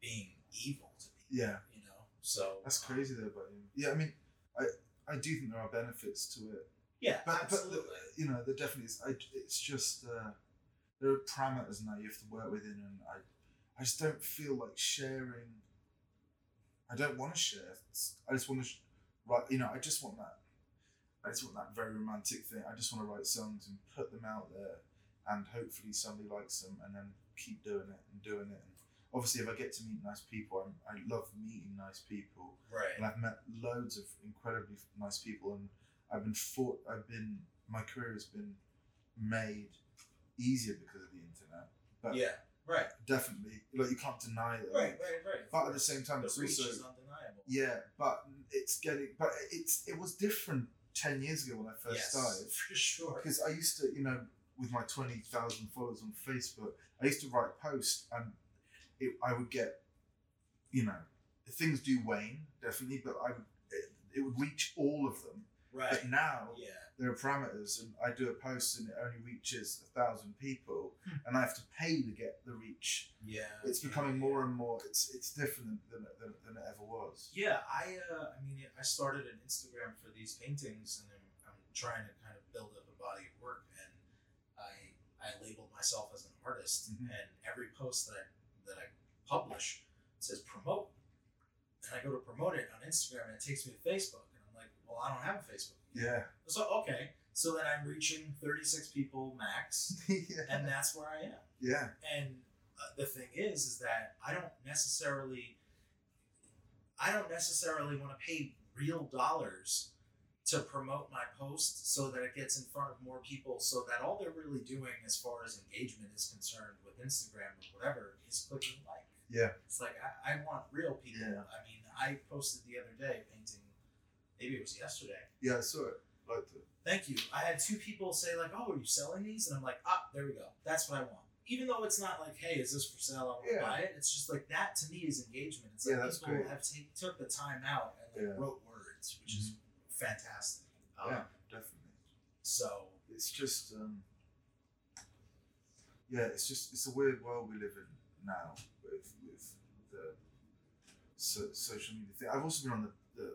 being evil to people. yeah, You know, so that's crazy though. But yeah, I mean, I I do think there are benefits to it. Yeah, But but absolutely. the, you know, there definitely is. I, it's just uh, there are parameters now you have to work within, and I I just don't feel like sharing. I don't want to share. I just want to sh- write. You know, I just want that. I just want that very romantic thing. I just want to write songs and put them out there, and hopefully somebody likes them, and then keep doing it and doing it. And obviously, if I get to meet nice people, I'm, I love meeting nice people right. and I've met loads of incredibly nice people, and I've been fought. I've been my career has been made easier because of the internet. But yeah, right, definitely, like you can't deny that. right, right, right. But at the same time, the it's reach also is undeniable. yeah. But it's getting. But it's it was different ten years ago when I first yes, started <laughs> for sure. because I used to, you know, with my twenty thousand followers on Facebook, I used to write posts and it, I would get, you know, things do wane definitely, but I would it, it would reach all of them. Right. But now Yeah. there are parameters, and I do a post and it only reaches a thousand people, Hmm. and I have to pay to get the reach. Yeah. It's yeah, becoming yeah. more and more. It's it's different than than, than, it ever was. Yeah, I uh, I mean, I started an Instagram for these paintings, and I'm, I'm trying to kind of build up a body of work, I labeled myself as an artist, Mhm. and every post that I that I publish says promote, and I go to promote it on Instagram, and it takes me to Facebook, and I'm like, well, I don't have a Facebook. Yeah, So okay, so then I'm reaching 36 people max, <laughs> yeah, and that's where I am. yeah, And uh, the thing is, is that I don't necessarily, I don't necessarily want to pay real dollars to promote my post so that it gets in front of more people. So that all they're really doing, as far as engagement is concerned, with Instagram or whatever, is clicking like. Yeah. It's like I, I want real people. Yeah. I mean, I posted the other day painting. Maybe it was yesterday. yeah. I saw it. Liked it. Thank you. I had two people say like, "Oh, are you selling these?" And I'm like, "Ah, there we go. That's what I want." even though it's not like, hey, is this for sale? I want to Yeah. buy it. It's just like that to me is engagement. It's Yeah, like that's people great. have take, took the time out and like Yeah. Mm-hmm. wrote words, which is fantastic. Um, yeah, definitely. So It's just, um, yeah, it's just it's a weird world we live in now with with the so, social media thing. I've also been on the, the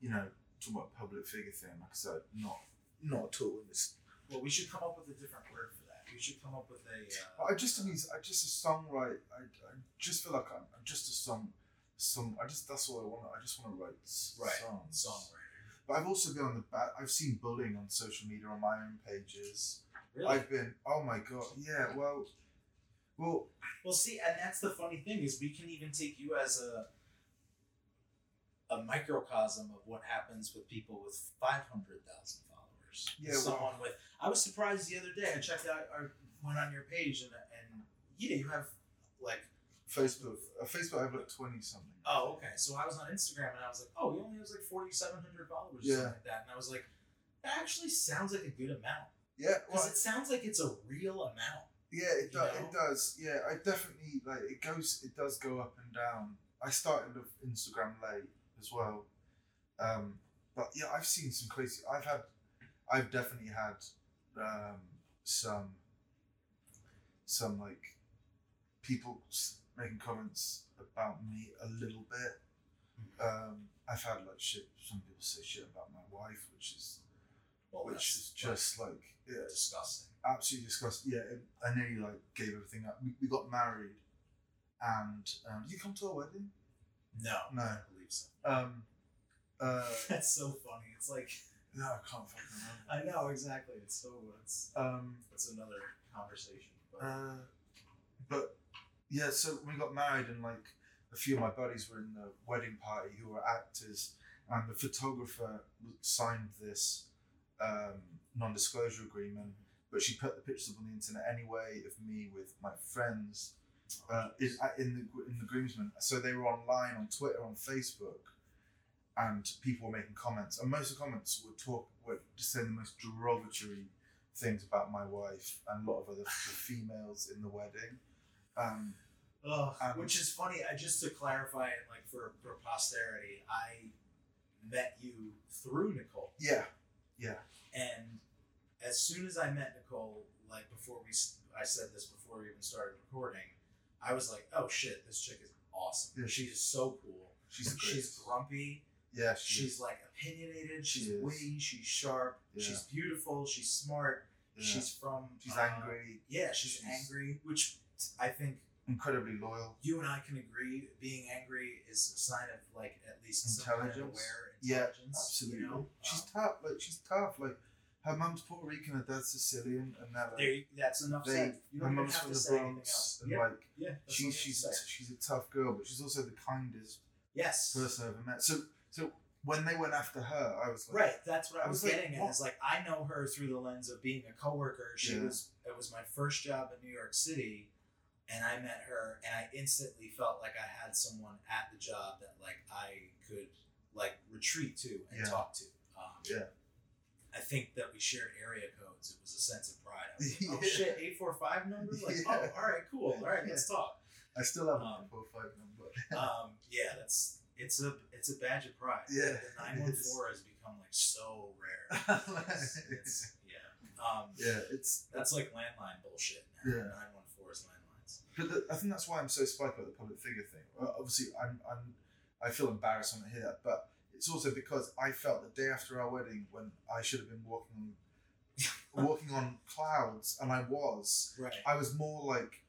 you know talking about public figure thing. Like I said, not not at all in this well, we should come up with a different word for that. We should come up with a. Uh, I just mean I just a songwriter. I, I just feel like I'm, I'm just a song. Some I just that's all I want. I just want to write right songs. songwriter. But I've also been on the bad. I've seen bullying on social media on my own pages. Really? I've been. Oh my god. Yeah. Well. Well. Well, see, and that's the funny thing is we can even take you as a a microcosm of what happens with people with five hundred thousand followers. Yeah, someone with. I was surprised the other day. I checked out or went on your page and and yeah, you have like Facebook. Facebook. I have like twenty something. oh okay. So I was on Instagram and I was like, oh, he only has like forty seven hundred followers or Yeah. something like that, and I was like, that actually sounds like a good amount Yeah. Well, because it sounds like it's a real amount. Yeah, it, You do, know? it does. Yeah, I definitely like it goes. It does go up and down. I started with Instagram late as well, um, but yeah, I've seen some crazy. I've had, I've definitely had um, some, some like people making comments about me a little bit. Um, I've had like shit. Some people say shit about my wife, which is Well, which is just like yeah, disgusting. absolutely disgusting. Yeah, it, I nearly like gave everything up. We, we got married, and um, did you come to our wedding? No, No. I don't believe so. Um, uh, <laughs> That's so funny. It's like <laughs> no, I can't fucking remember. I know exactly. It's so it's Um, it's another conversation. But uh, but yeah, so we got married, and like a few of my buddies were in the wedding party who were actors, and the photographer signed this um, non-disclosure agreement. But she put the pictures up on the internet anyway of me with my friends uh, in, the in the groomsmen. So they were online on Twitter, on Facebook, and people were making comments. And most of the comments were talk were just saying the most derogatory things about my wife and a lot of other females in the wedding. Um, Ugh, Um, which is funny. I just to clarify it, like for for posterity, I met you through Nicole, yeah, yeah. and as soon as I met Nicole, like before we I said this before we even started recording, I was like, oh shit, this chick is awesome. Yeah. She's so cool. she's. She's grumpy. yeah, she She's is. like opinionated. She's She witty. She's sharp. Yeah. She's beautiful. She's smart. Yeah. She's from. she's uh, angry, Yeah, she's, She's- angry, which I think incredibly loyal. you and I can agree. Being angry is a sign of like at least some kind of Intelligence. aware Yeah. Absolutely, You know, she's Um, tough. Like she's tough. Like her mum's Puerto Rican, her dad's Sicilian, and they're like, there. You, that's enough they, said. You her don't mum's have from to the Bronx, else. and yeah, like yeah. She's all she's you have to say. she's a tough girl, but she's also the kindest yes. person I've ever met. So so when they went after her, I was like, Right, that's what I I was, was like, getting at. what? Is like I know her through the lens of being a coworker. She Yeah. was it was my first job in New York City, and I met her, and I instantly felt like I had someone at the job that like I could like retreat to and Yeah. talk to. Um, Yeah. I think that we shared area codes. It was a sense of pride. I was like, <laughs> oh Yeah. shit, eight four five number. Like, oh, all right, cool. All right, let's talk. I still have Um, a four five number. <laughs> Um, yeah, that's it's a it's a badge of pride. Yeah, the nine one four has become like so rare. <laughs> It's, it's yeah. Um, yeah, it's that's like landline bullshit. Now. Yeah. Nine one four is landlines. But the, I think that's why I'm so spiked about the public figure thing. Obviously, I'm, I'm I feel embarrassed on it here, but it's also because I felt the day after our wedding when I should have been walking on <laughs> walking on clouds, and I was. Right. I was more like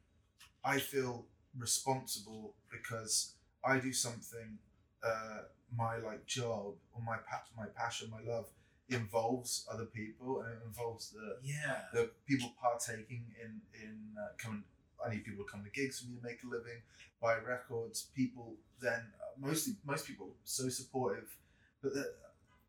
I feel responsible because I do something. Uh, my like job or my pa- my passion, my love involves other people, and it involves the Yeah. the people partaking in in uh, coming. I need people to come to gigs for me to make a living, buy records. People then uh, mostly most people so supportive, but the,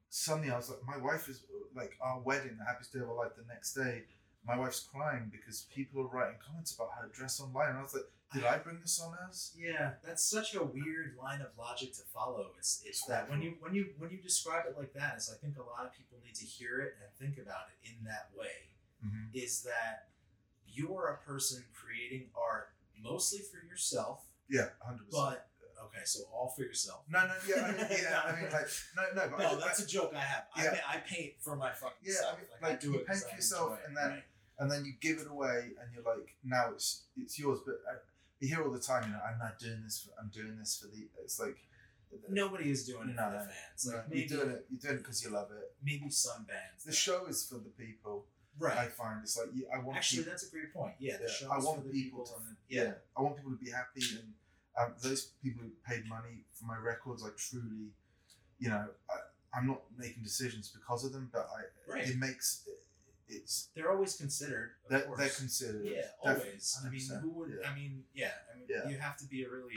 suddenly I was like, my wife is like our wedding, the happiest day of our life. The next day, my wife's crying because people are writing comments about how to dress online, and I was like, did I bring this on us? Yeah, that's such a weird line of logic to follow. It's it's that when you when you when you describe it like that, is I think a lot of people need to hear it and think about it in that way. Mm-hmm. Is that you're a person creating art mostly for yourself, Yeah, hundred percent. but okay, so all for yourself. No, no, yeah, I mean, <laughs> yeah, I mean, like, no, no, but No, I, that's I, a joke I have. I, Yeah. pa- I paint for my fucking Yeah, I mean, like, like, I do you it paint for yourself and then- right. and then you give it away, and you're like, now it's it's yours. But I, you hear all the time, you know, I'm not doing this. For, I'm doing this for the. It's like, nobody is doing it No, for the no, fans. no, Like maybe, you're doing it. You're doing it because you love it. maybe some bands. The show is for the people. Right? I find it's like you, I want Actually, people, that's a great point. Yeah, the Yeah, show I want people people. to- yeah. yeah, I want people to be happy, and um, those people who paid money for my records, I truly, you know, I, I'm not making decisions because of them, but I Right. it makes it's they're always considered. They're, they're considered. yeah, always. I mean, who would? yeah. I mean, yeah. I mean, Yeah. you have to be a really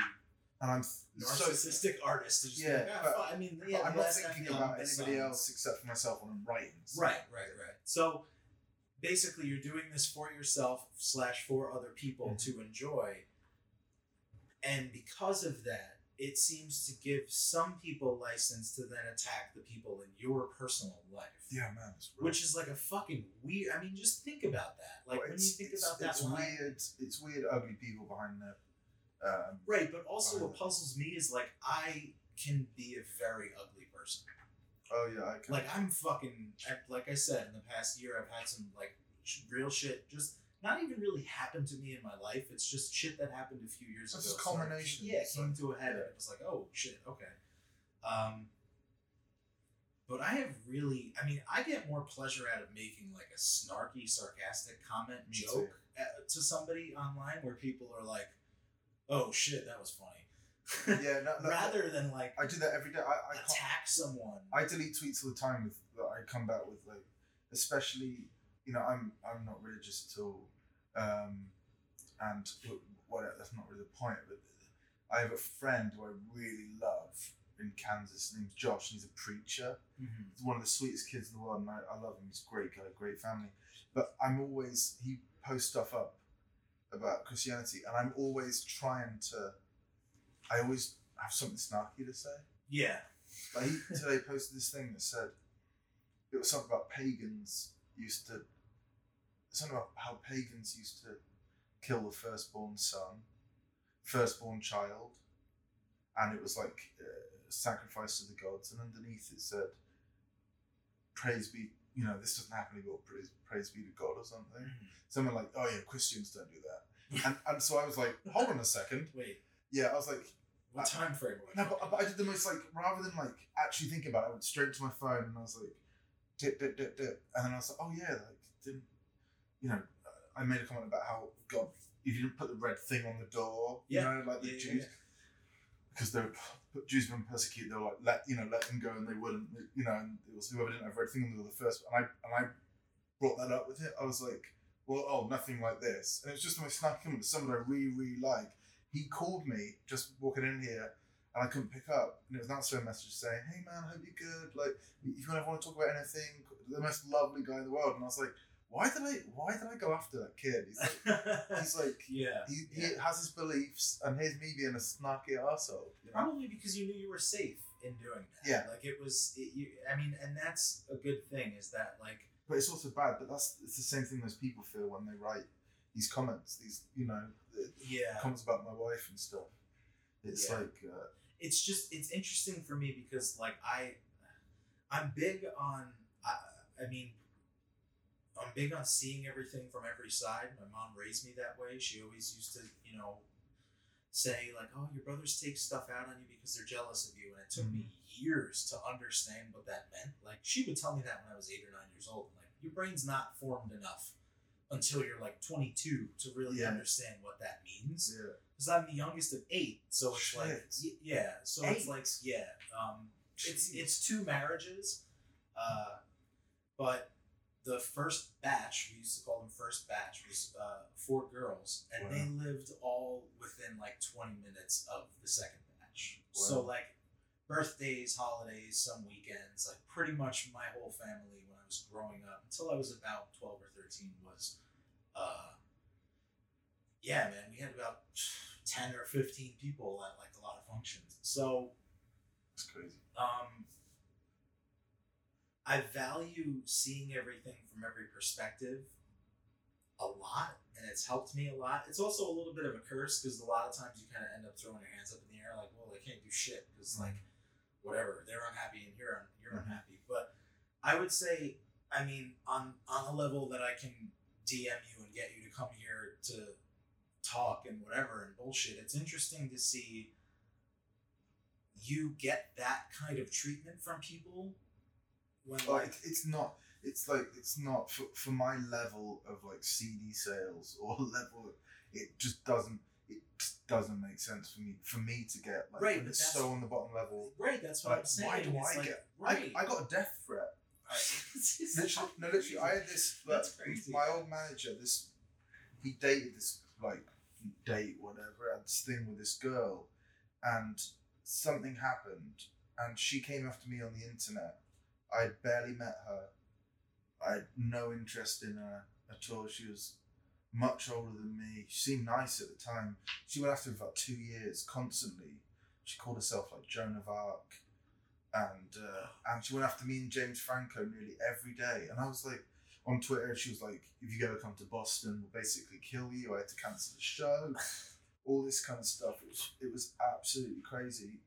and I'm so narcissistic artist just Yeah, like, ah, but- I mean, yeah, I'm not thinking about anybody songs- else except for myself when I'm writing. so- Right, right, right. So basically, you're doing this for yourself slash for other people Mhm. to enjoy, and because of that, it seems to give some people license to then attack the people in your personal life. Yeah, man. Which is like a fucking weird. I mean, just think about that. Like Well, when you think about that it's line, weird. It's weird, ugly people behind that. Um, right? But also, what puzzles me is like I can be a very ugly person. Oh yeah, I can. Like I'm fucking I- like I said in the past year I've had some like sh- real shit just not even really happened to me in my life. It's just shit that happened a few years It's ago. just culmination. yeah, it came to a head and it was like, oh shit, okay. Um but I have really I mean, I get more pleasure out of making like a snarky, sarcastic comment Me joke at, to somebody online where people are like, "Oh shit, that was funny." Yeah, no, no, Rather than like I do that every day. I, I attack someone. I delete tweets all the time with that I come back with like, especially you know I'm I'm not religious at all, um, and what that's not really the point. But I have a friend who I really love in Kansas. His name's Josh, and he's a preacher. Mhm. He's one of the sweetest kids in the world, and I, I love him. He's a great guy, great family. But I'm always he posts stuff up about Christianity, and I'm always trying to. I always have something snarky to say. Yeah. Like he today posted this thing that said it was something about pagans used to something about how pagans used to kill the firstborn son, firstborn child, and it was like uh, sacrifice to the gods. And underneath it said, "Praise be." You know, this doesn't happen anymore. Praise, praise be to God or something. Someone like, "Oh yeah, Christians don't do that." <laughs> And and so I was like, "Hold on a second. Wait, Yeah, I was like, what time frame? no, but, but I did the most like rather than like actually thinking about it, I went straight to my phone and I was like, dip, dip, dip, dip, and then I was like, oh yeah, like didn't you know? I made a comment about how God, if you didn't put the red thing on the door, Yeah. you know, like the Yeah, yeah, Jews, because they were Jews been persecuted, they were like let you know let them go, and they wouldn't, you know, and it was whoever didn't have red thing on the door the first, and I and I brought that up with it. I was like, well, oh, nothing like this, and it was just my snarky comment. Someone I really really like. He called me just walking in here and I couldn't pick up. And it was an answering message saying, "Hey man, hope you're good. Like, if you ever want to talk about anything, the most lovely guy in the world." And I was like, "Why did I? Why did I go after that kid? He's like, <laughs> he's like, yeah. he, he Yeah. has his beliefs, and here's me being a snarky arsehole. You know? Probably because you knew you were safe in doing that. Yeah. Like it was. It, you, I mean, and that's a good thing. Is that like But it's also bad. But that's it's the same thing those people feel when they write these comments. These you know yeah. comments about my wife and stuff. It's Yeah. like uh, it's just it's interesting for me because like I I'm big on I, I mean I'm big on seeing everything from every side. My mom raised me that way. She always used to, you know, say like, "Oh, your brothers take stuff out on you because they're jealous of you." And it took me years to understand what that meant. Like she would tell me that when I was 8 or 9 years old. Like your brain's not formed enough until you're like 22 to really Yeah. understand what that means yeah. because I'm the youngest of eight, so it's like Shit. y- yeah, so it's like yeah, um, it's it's two marriages, uh, but the first batch we used to call them first batch was uh, four girls, and Wow. they lived all within like twenty minutes of the second batch. So like birthdays, holidays, some weekends, like pretty much my whole family when I was growing up until I was about twelve or thirteen was. Uh, yeah, man, we had about 10 or 15 people at like a lot of functions. So, It's crazy. um, I value seeing everything from every perspective. a lot and it's helped me a lot. It's also a little bit of a curse because a lot of times you kind of end up throwing your hands up in the air like, well, they can't do shit because Mm. like whatever they're unhappy and you're un- you're Mhm. unhappy. But I would say, I mean, on on a level that I can DM you and get you to come here to talk and whatever and bullshit. It's interesting to see you get that kind of treatment from people when Like like it's not. It's like it's not for, for my level of like CD sales or <laughs> level. It just doesn't. It just doesn't make sense for me. For me to get like Right, it's so on the bottom level. right. That's what I'm saying. why do It's I like, get? right? I, I got a death threat. Literally, no, literally, I had this. Like, That's crazy. My old manager, this, he dated this like date whatever, had this thing with this girl, and something happened, and she came after me on the internet. I had barely met her. I had no interest in her at all. She was much older than me. She seemed nice at the time. She went after me for about two years, constantly. She called herself like Joan of Arc and uh, and she went after me and James Franco nearly every day. And I was like, on Twitter, she was like, "If you ever come to Boston, we'll basically kill you." I had to cancel the show. <laughs> All this kind of stuff. It was it was absolutely crazy.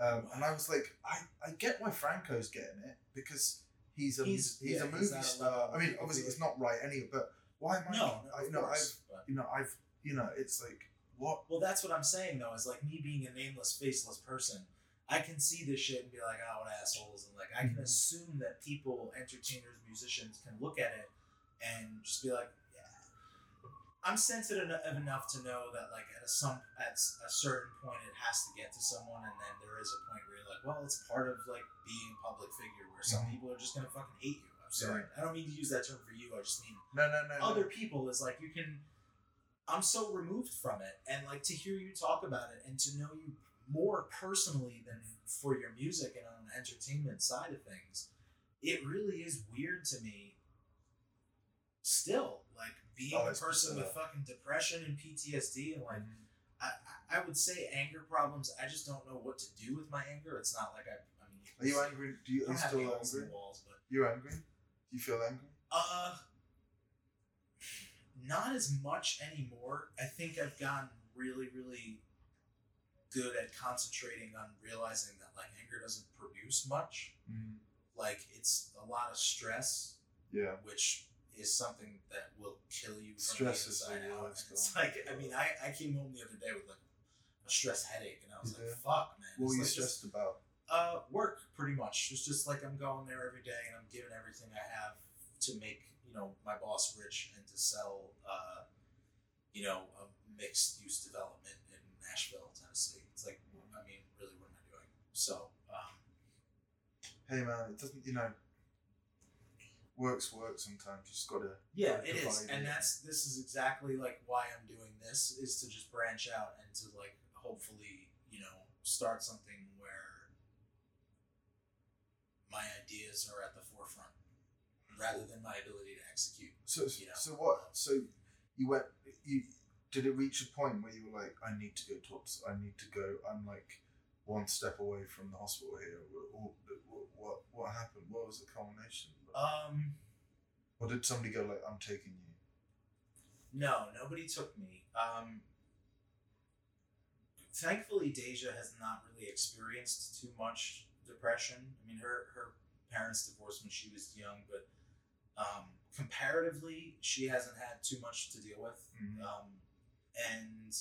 Um, and I was like, I, I get why Franco's getting it because he's a He's- he's, yeah, a movie a star. I mean, obviously it's not right anyway, but why am I? no, no, I, you know, course. I've but- you know I've you know it's like what Well, that's what I'm saying though. Is like me being a nameless, faceless person. I can see this shit and be like, "Oh, what assholes!" And like, I can Mhm. assume that people, entertainers, musicians, can look at it and just be like, "Yeah." I'm sensitive enough to know that, like, at a some at a certain point, it has to get to someone, and then there is a point where you're like, "Well, it's part of like being a public figure, where some Mhm. people are just gonna fucking hate you." I'm sorry. I don't mean to use that term for you. I just mean no no no, no. other people is like you can i'm so removed from it and like to hear you talk about it and to know you more personally than for your music and on the entertainment side of things it really is weird to me still like being Oh, a person with fucking depression and ptsd and like Mhm. I, I would say anger problems i just don't know what to do with my anger it's not like i i mean Are you angry? Do you are you still angry? walls but you're angry? Do you feel angry? Uh, not as much anymore. I think I've gotten really, really good at concentrating on realizing that like anger doesn't produce much. Mm. Like it's a lot of stress, Yeah. which is something that will kill you from Stress the is inside the out. And it's like I mean, I, I came home the other day with like a stress headache, and I was You like, "Fuck, man!" What It's were you like just- about? uh, work pretty much. It's just like I'm going there every day and I'm giving everything I have to make you know my boss rich and to sell uh, you know a mixed use development in Nashville, Tennessee. It's like I mean, really, what am I doing? So um, Hey man, it doesn't. You know, work's work. Sometimes you just gotta. yeah, gotta it is, and it. that's this is exactly like why I'm doing this is to just branch out and to like hopefully you know start something where my ideas are at the forefront rather than my ability to execute. So you know. so what? So you went. You did it reach a point where you were like, I need to go to. Ops- I need to go. I'm like one step away from the hospital here. What what what, happened? What was the culmination? Um, or did somebody go like, I'm taking you? no, nobody took me. Um, thankfully, Deja has not really experienced too much depression. I mean, her her parents divorced when she was young, but um, comparatively, she hasn't had too much to deal with. Mhm. Um, and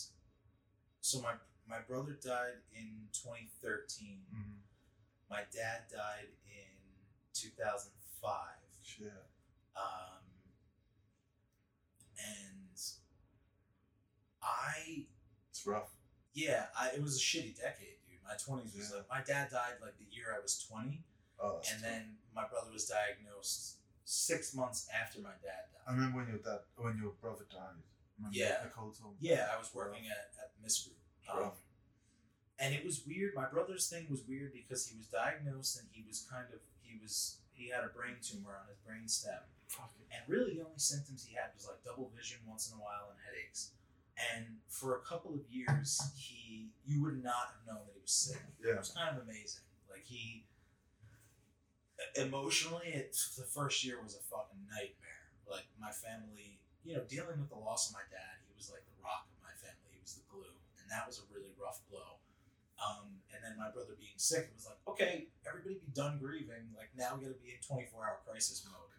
so my my brother died in 2013. Mm-hmm. My dad died in 2005. Shit. Um, and I, It's rough. yeah, I, it was a shitty decade, dude. My 20s was Yeah. like, my dad died like the year I was 20. Oh, that's and tough. then my brother was diagnosed six months after my dad died. I remember when your dad, when your brother died. Remember Yeah. Nicole told me. Yeah, I was working at, at Miss Group. Um, and it was weird. My brother's thing was weird because he was diagnosed and he was kind of, he was, he had a brain tumor on his brain stem. And really, the only symptoms he had was like double vision once in a while and headaches. And for a couple of years, he you would not have known that he was sick. Yeah. It was kind of amazing. Like he emotionally, it, the first year was a fucking nightmare. Like my family, you know, dealing with the loss of my dad, he was like the rock of my family. He was the glue, and that was a really rough blow. Um, and then my brother being sick, it was like, okay, everybody be done grieving. Like now we got to be in twenty four hour crisis mode.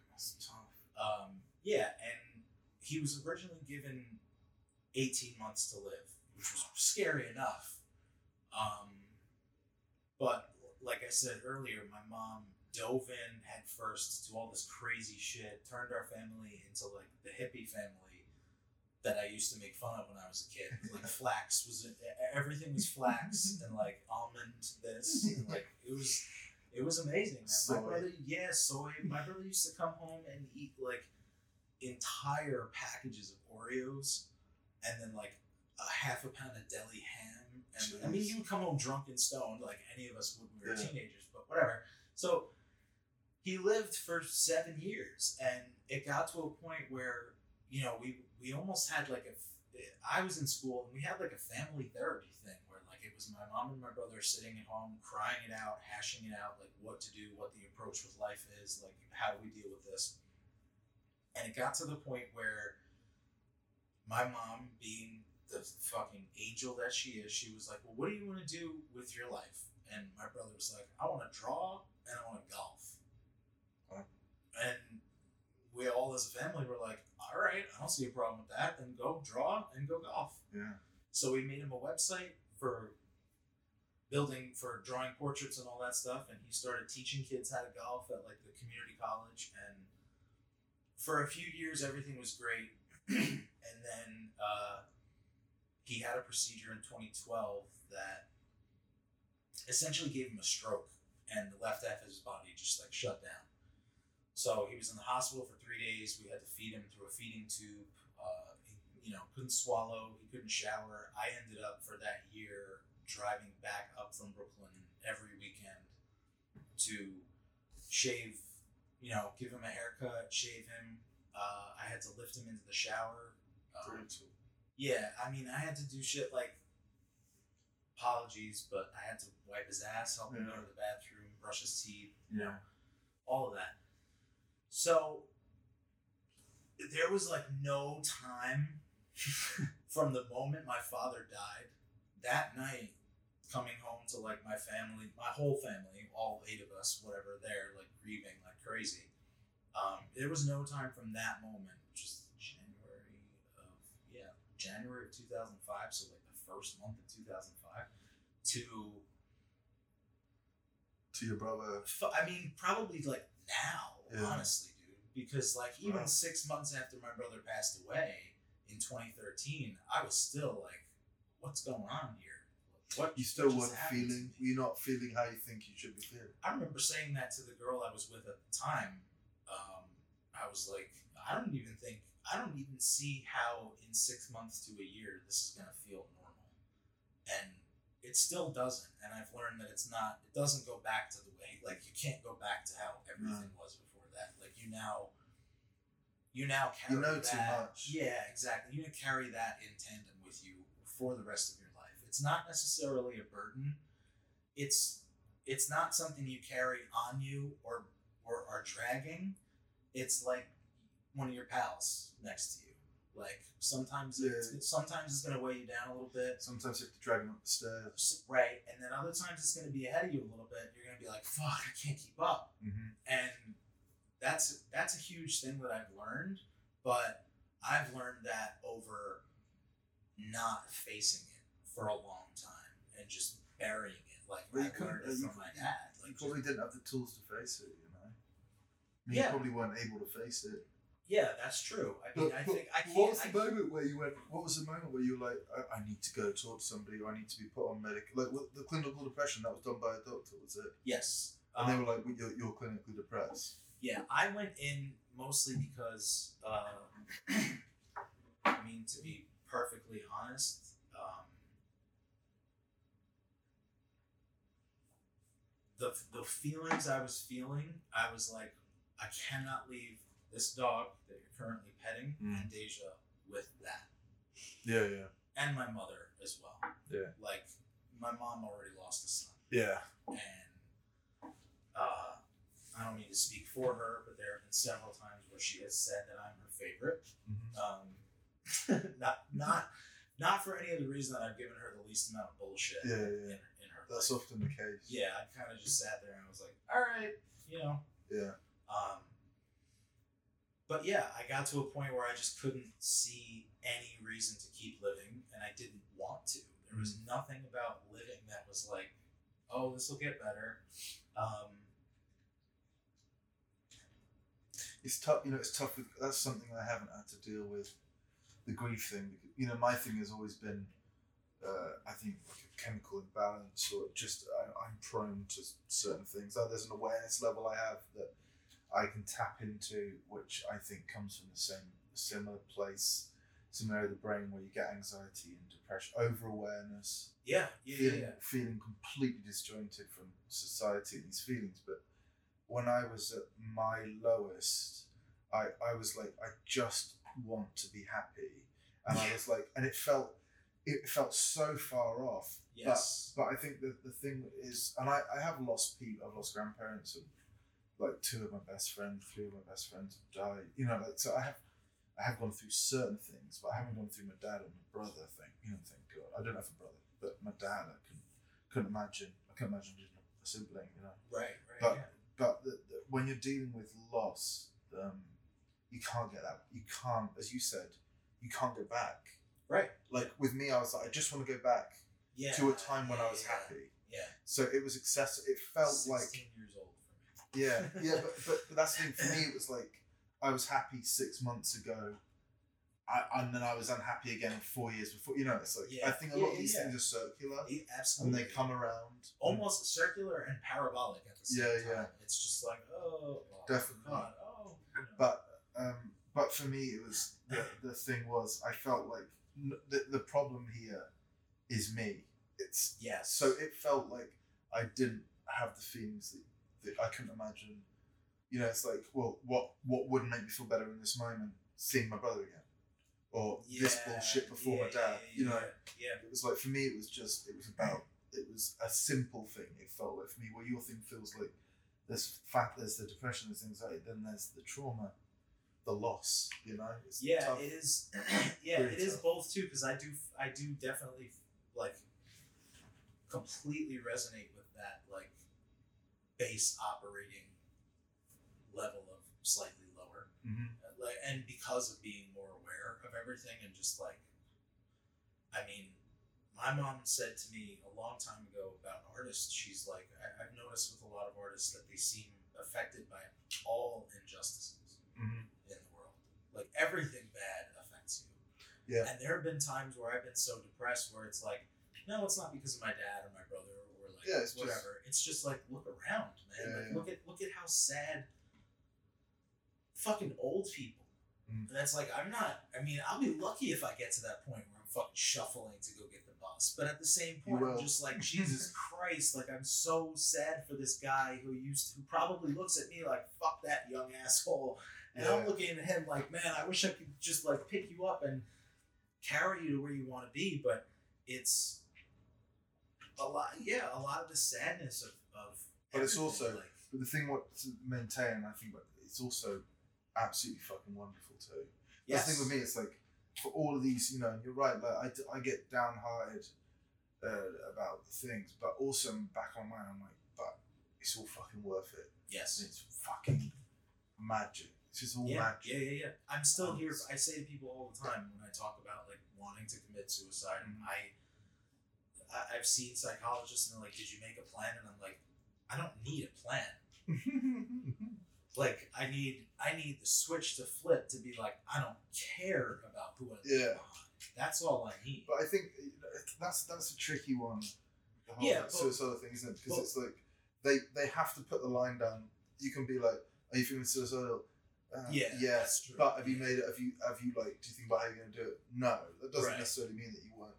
Um, yeah, and he was originally given 18 months to live, which was scary enough. Um, but like I said earlier, my mom dove in head first to all this crazy shit, turned our family into like the hippie family that I used to make fun of when I was a kid. Like flax was everything was flax <laughs> and like almond this <laughs> and like it was it was amazing. Man. Soy. My brother, yeah, soy. My brother used to come home and eat like entire packages of Oreos and then like a half a pound of deli ham. And I mean, Jeez. you would come home drunk and stoned like any of us would when we were Yeah. teenagers, but whatever. So he lived for seven years, and it got to a point where you know we we almost had like a. I was in school and we had like a family therapy thing where like it was my mom and my brother sitting at home crying it out, hashing it out, like what to do, what the approach with life is, like how do we deal with this. And it got to the point where my mom, being the fucking angel that she is, she was like, Well, what do you want to do with your life? And my brother was like, I want to draw and I want to golf. Wow. And we all as a family were like, All right, I don't see a problem with that. Then go draw and go golf. Yeah. So we made him a website for building for drawing portraits and all that stuff, and he started teaching kids how to golf at like the community college. And for a few years, everything was great, <clears throat> and then uh, he had a procedure in 2012 that essentially gave him a stroke, and the left half of his body just like shut down. So he was in the hospital for three days. We had to feed him through a feeding tube. Uh, he, you know, couldn't swallow. He couldn't shower. I ended up for that year driving back up from Brooklyn every weekend to shave. You know, give him a haircut, shave him. Uh, I had to lift him into the shower. Um, yeah, I mean, I had to do shit like apologies, but I had to wipe his ass, help him go to the bathroom, brush his teeth, you Yeah. Know, all of that. So there was like no time <laughs> from the moment my father died that night coming home to like my family, my whole family, all eight of us, whatever, there like grieving like crazy. Um, there was no time from that moment, just January of yeah, January of two thousand five, so like the first month of two thousand five, to To your brother. I mean, probably like now, Yeah. honestly, dude. Because like even Wow. six months after my brother passed away in 2013, I was still like, "What's going on here? What You still weren't feeling. You're not feeling how you think you should be feeling? I remember saying that to the girl I was with at the time. Um, I was like, I don't even think, I don't even see how in six months to a year this is gonna feel normal, and it still doesn't. And I've learned that it's not. It doesn't go back to the way like you can't go back to how everything was before that. Like you now. You now carry know too that. much. Yeah, exactly. You carry that in tandem with you for the rest of your life. It's not necessarily a burden. It's it's not something you carry on you or or are dragging. It's like one of your pals next to you. Like sometimes it's, Yeah. sometimes it's gonna weigh you down a little bit, Sometimes you have to drag them up the stairs. Right? And then other times it's gonna be ahead of you a little bit. You're gonna be like, "Fuck, I can't keep up." Mm-hmm. and that's that's a huge thing that I've learned. But I've learned that over not facing it for a long time and just burying it. Like Well, you I learned it you- from my dad. You probably just- didn't have the tools to face it, you know. I mean, Yeah. You probably weren't able to face it. yeah, that's true. I mean, But, I think I can't. what was I, the moment where you went? What was the moment where you were like, I, I need to go talk to somebody, or I need to be put on medic? Like the clinical depression that was done by a doctor, was it? yes. And they Um, were like, well, you're, you're clinically depressed. Yeah, I went in mostly because, uh, I mean, to be perfectly honest, um, the the feelings I was feeling, I was like, I cannot leave this dog that you're currently petting Mm. and Deja with that, Yeah, yeah, and my mother as well. Yeah. like my mom already lost a son yeah. and uh, I don't mean to speak for her, but there have been several times where she has said that I'm her favorite. Mhm. Um, <laughs> not not not for any other reason that I've given her the least amount of bullshit. Yeah, yeah, In, in her. That's life. often the case. Yeah, I kind of just sat there and I was like, all right, you know. Yeah. Um, but yeah, I got to a point where I just couldn't see any reason to keep living, and I didn't want to. There was nothing about living that was like, oh, this will get better. Um, It's tough. You know, it's tough. With, that's something I haven't had to deal with. The grief thing. You know, my thing has always been, uh, I think, like a chemical imbalance, or just I, I'm prone to certain things. Like there's an awareness level I have that I can tap into, which I think comes from the same similar place, similar area of the brain where you get anxiety and depression, over awareness. yeah, yeah, yeah, feeling, yeah. feeling completely disjointed from society and these feelings. But when I was at my lowest, I, I was like, I just want to be happy. And I was like, and it felt, it felt so far off. Yes. But, but I think that the thing is, and I, I have lost people, I've lost grandparents and like two of my best friends, three of my best friends have died. You know, like, so I have, I have gone through certain things, but I haven't gone through my dad and my brother thing. You know, thank God. I don't have a brother, but my dad, I couldn't, couldn't imagine. I couldn't imagine losing a sibling. You know, right, right, but yeah. But the, the, when you're dealing with loss, um, you can't get that. You can't, as you said, you can't go back. Right. Like with me, I was like, I just want to go back Yeah. to a time when yeah, I was yeah, happy. Yeah. So it was excessive. It felt like 16 years old for me. yeah, yeah, <laughs> but, but but that's the thing for me. It was like I was happy six months ago, I, and then I was unhappy again four years before. You know, it's like I think a yeah, lot of these yeah. things are circular Yeah, and they come around. almost circular and parabolic at the same Yeah, time. yeah. Yeah. It's just like, oh, well, Definitely. God, oh. you know. But um, but for me, it was the, the thing was I felt like n- the the problem here is me. It's yes. so it felt like I didn't have the feelings that, that I couldn't imagine. You know, it's like, well, what what would make me feel better in this moment? Seeing my brother again, or this bullshit before yeah, my dad. yeah, you know, yeah, it was like for me, it was just it was about it was a simple thing. It felt like for me, where your thing feels like there's fact, there's the depression, there's anxiety, then there's the trauma, the loss. You know, it's yeah, tough. it is. <clears throat> yeah, it is tough. both too. Because I do, I do definitely like completely resonate with that like base operating level of slightly lower. Mhm. Like and because of being more aware of everything and just like i mean my mom said to me a long time ago about artists she's like I, i've noticed with a lot of artists that they seem affected by all injustices Mhm. in the world like everything bad affects you Yeah. and there have been times where i've been so depressed where it's like no it's not because of my dad or my brother or like Yeah, it's just- whatever it's just like look around man Yeah, like yeah. look at look at how sad fucking old people. Mm. And it's like I'm not. I mean, I'll be lucky if I get to that point where I'm fucking shuffling to go get the bus. But at the same point, I'm just like <laughs> Jesus Christ. Like I'm so sad for this guy who used who probably looks at me like fuck that young asshole, and I'm Yeah. looking at him like man, I wish I could just like pick you up and carry you to where you want to be. But it's a lot. Yeah, a lot of the sadness of of. But it's also- like But the thing what to maintain, I think, but it's also absolutely fucking wonderful too. yes. The thing with me, it's like for all of these, you know, and you're right. Like I, I get downhearted uh, about things, but also the back on mine, I'm like, but it's all fucking worth it. yes. It's fucking magic. It's just all yeah, magic. yeah, yeah, yeah. I'm still Um, here. I say to people all the time when I talk about like wanting to commit suicide. Mhm. I, I, I've seen psychologists and they're like, "Did you make a plan?" And I'm like, "I don't need a plan. <laughs> Like, I need, I need the switch to flip to be like, I don't care about who I leave Yeah. behind. That's all I need." But I think that's that's a tricky one. The whole Yeah, but- suicidal thing, isn't it? Because but- it's like they they have to put the line down. You can be like, "Are you feeling suicidal?" Uh, Yeah, yes. true. But have you Yeah. made it? Have you have you like? Do you think about how you're going to do it? No, that doesn't Right. necessarily mean that you weren't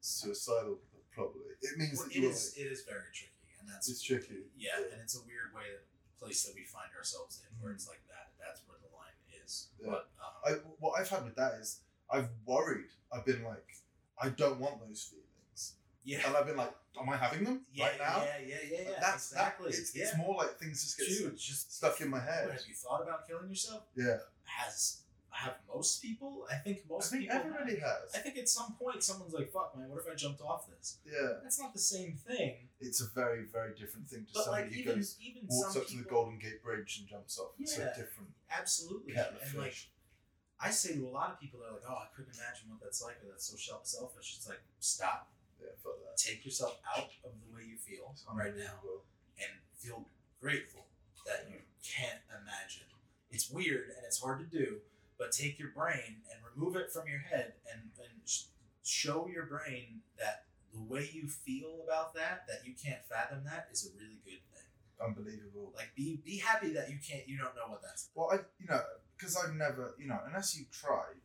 suicidal. Probably it means Well, that it you were. is, it is very tricky, and that's It's tricky. Yeah, Yeah. and it's a weird way place that we find ourselves in, where it's like that. That's where the line is. Yeah. But um, I, what I've had with that is I've worried. I've been like, I don't want those feelings, Yeah. and I've been like, am I having them yeah, right now? Yeah, yeah, yeah, yeah. That's exactly. That, it's, yeah. it's more like things just get Dude, just stuck in my head. have you thought about killing yourself? Yeah, Has have most people? I think most I think people. everybody have. has. I think at some point someone's like, "Fuck, man, what if I jumped off this?" Yeah, That's not the same thing. it's a very, very different thing to But somebody like who even goes, even walks up to the Golden Gate Bridge and jumps off. It's Yeah. a different absolutely, and like. I say to a lot of people, they're like, "Oh, I couldn't imagine what that's like, or that's so selfish." It's like, stop, yeah, fuck that. take yourself out of the way you feel It's right now, and feel grateful that you can't imagine. It's weird and it's hard to do, but take your brain and remove it from your head and, and sh- show your brain that the way you feel about that, that you can't fathom that, is a really good thing. Unbelievable. Like be be happy that you can't you don't know what that's. Well, I you know because I've never you know unless you've tried,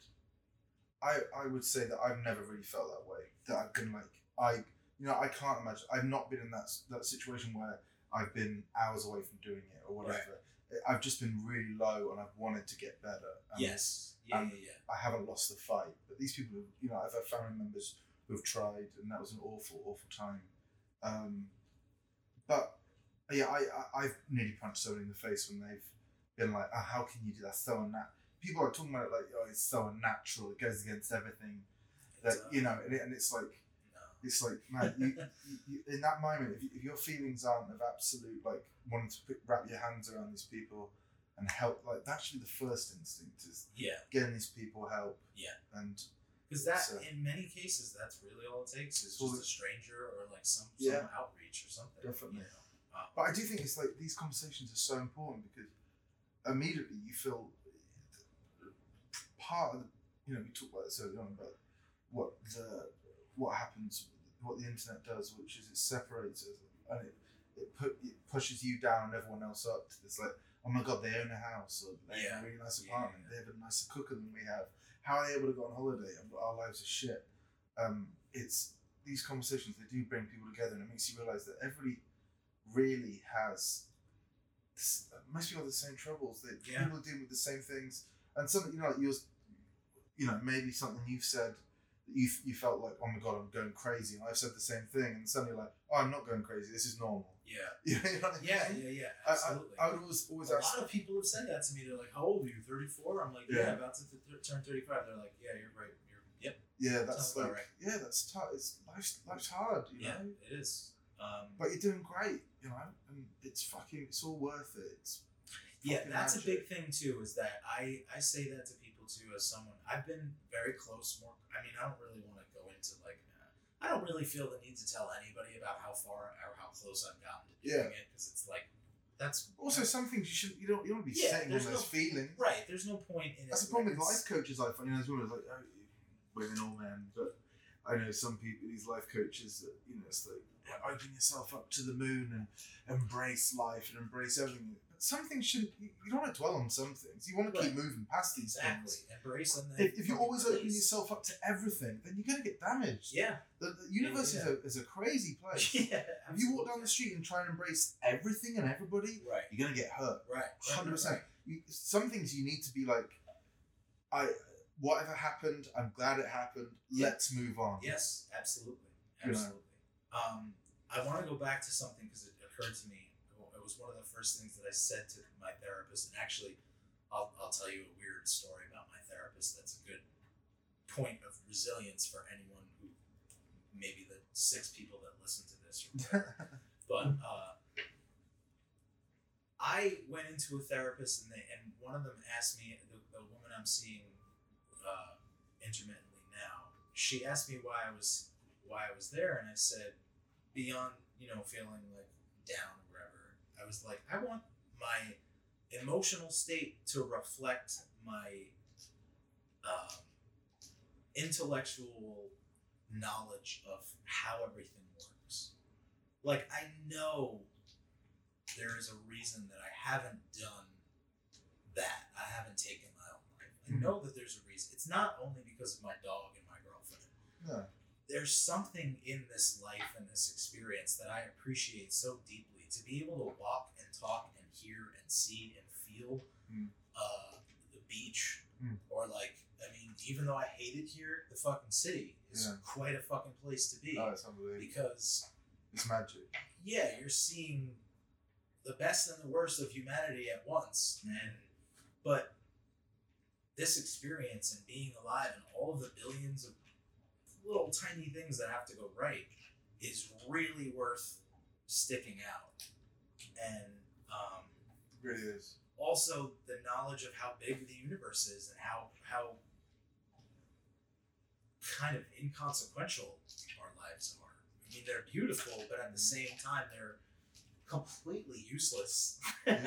I I would say that I've never really felt that way. That I've been like I you know I can't imagine I've not been in that that situation where I've been hours away from doing it or whatever. I've just been really low and I've wanted to get better. And yes. Yeah, um, yeah, yeah. I haven't lost the fight. But these people, have, you know, I've had family members who have tried, and that was an awful, awful time. Um, but yeah, I, I I've nearly punched someone in the face when they've been like, oh, "How can you do that? So unnatural." People are talking about it like, "Oh, it's so unnatural. It goes against everything." That uh, you know, and, it, and it's like. It's like man, you, you, you, in that moment, if, you, if your feelings aren't of absolute like wanting to wrap your hands around these people and help, like that's actually the first instinct is Yeah, getting these people help. Yeah. And because that So- in many cases that's really all it takes is just a stranger or like some Yeah. some outreach or something. Definitely. You know? Um, but I do think it's like these conversations are so important because immediately you feel part of the you know we talked about this earlier on about what the what happens what the internet does which is it separates us and it it put it pushes you down and everyone else up to this like oh my god they own a house or they Yeah. have a really nice apartment yeah. they have a nicer cooker than we have how are they able to go on holiday our lives are shit um it's these conversations they do bring people together and it makes you realize that everybody really has most people have the same troubles that Yeah. people are dealing with the same things and something you know like yours you know maybe something you've said you, you felt like oh my god i'm going crazy and i've said the same thing and suddenly like oh i'm not going crazy this is normal yeah, <laughs> you know I mean? yeah, yeah, yeah. I, I, Absolutely. I would always always a ask lot of people have said that to me. They're like, "How old are you? 34?" I'm like, "Yeah, Yeah. about to th- turn 35." They're like, "Yeah, you're right. You're yep, yeah that's like right. yeah that's tough it's life's, life's hard you yeah, know it is." Um, but you're doing great you know and it's fucking it's all worth it it's yeah, that's a big thing too. Is that I I say that to people too as someone I've been very close. More, I mean, I don't really want to go into like. uh, I don't really feel the need to tell anybody about how far or how close I've gotten to doing it because it's like that's also some things you shouldn't you don't you don't be Yeah, sitting on those no- feelings right. There's no point in That's it. the problem like, with life coaches. I find, you know, there's women like, oh, women or men, but I know some people, these life coaches, that you know, it's like open yourself up to the moon and embrace life and embrace everything. But some things shouldn't. You, you don't want to dwell on some things. You want to keep moving past these Exactly. things. Embrace them. If, if you always open release. yourself up to everything, then you're going to get damaged. Yeah. The, the universe Yeah. Is, a, is a crazy place. <laughs> yeah. If you walk down the street and try and embrace everything and everybody, Right. you're going to get hurt. Right. right, Hundred right, percent. right. Some things you need to be like, I. Whatever happened, I'm glad it happened. Yeah. Let's move on. Yes, absolutely, You know. absolutely. Um, I want to go back to something because it occurred to me. Was one of the first things that I said to my therapist, and actually, I'll, I'll tell you a weird story about my therapist. That's a good point of resilience for anyone who, maybe the six people that listen to this, <laughs> but uh, I went into a therapist, and they and one of them asked me the, the woman I'm seeing uh, intermittently now. She asked me why I was why I was there, and I said beyond you know feeling like down. I was like I want my emotional state to reflect my um, intellectual knowledge of how everything works. Like I know there is a reason that I haven't done that. I haven't taken my own life. I Mhm. know that there's a reason. It's not only because of my dog and my girlfriend. No. There's something in this life and this experience that I appreciate so deeply. To be able to walk and talk and hear and see and feel Mm. uh, the beach, Mm. or like, I mean, even though I hate it here, the fucking city is Yeah. quite a fucking place to be Oh, it's unbelievable. because It's magic. yeah, you're seeing the best and the worst of humanity at once, Mhm. and but this experience and being alive and all of the billions of little tiny things that have to go right is really worth sticking out, and um, It really is. also the knowledge of how big the universe is and how how kind of inconsequential our lives are. I mean, they're beautiful, but at the same time, they're completely useless <laughs> in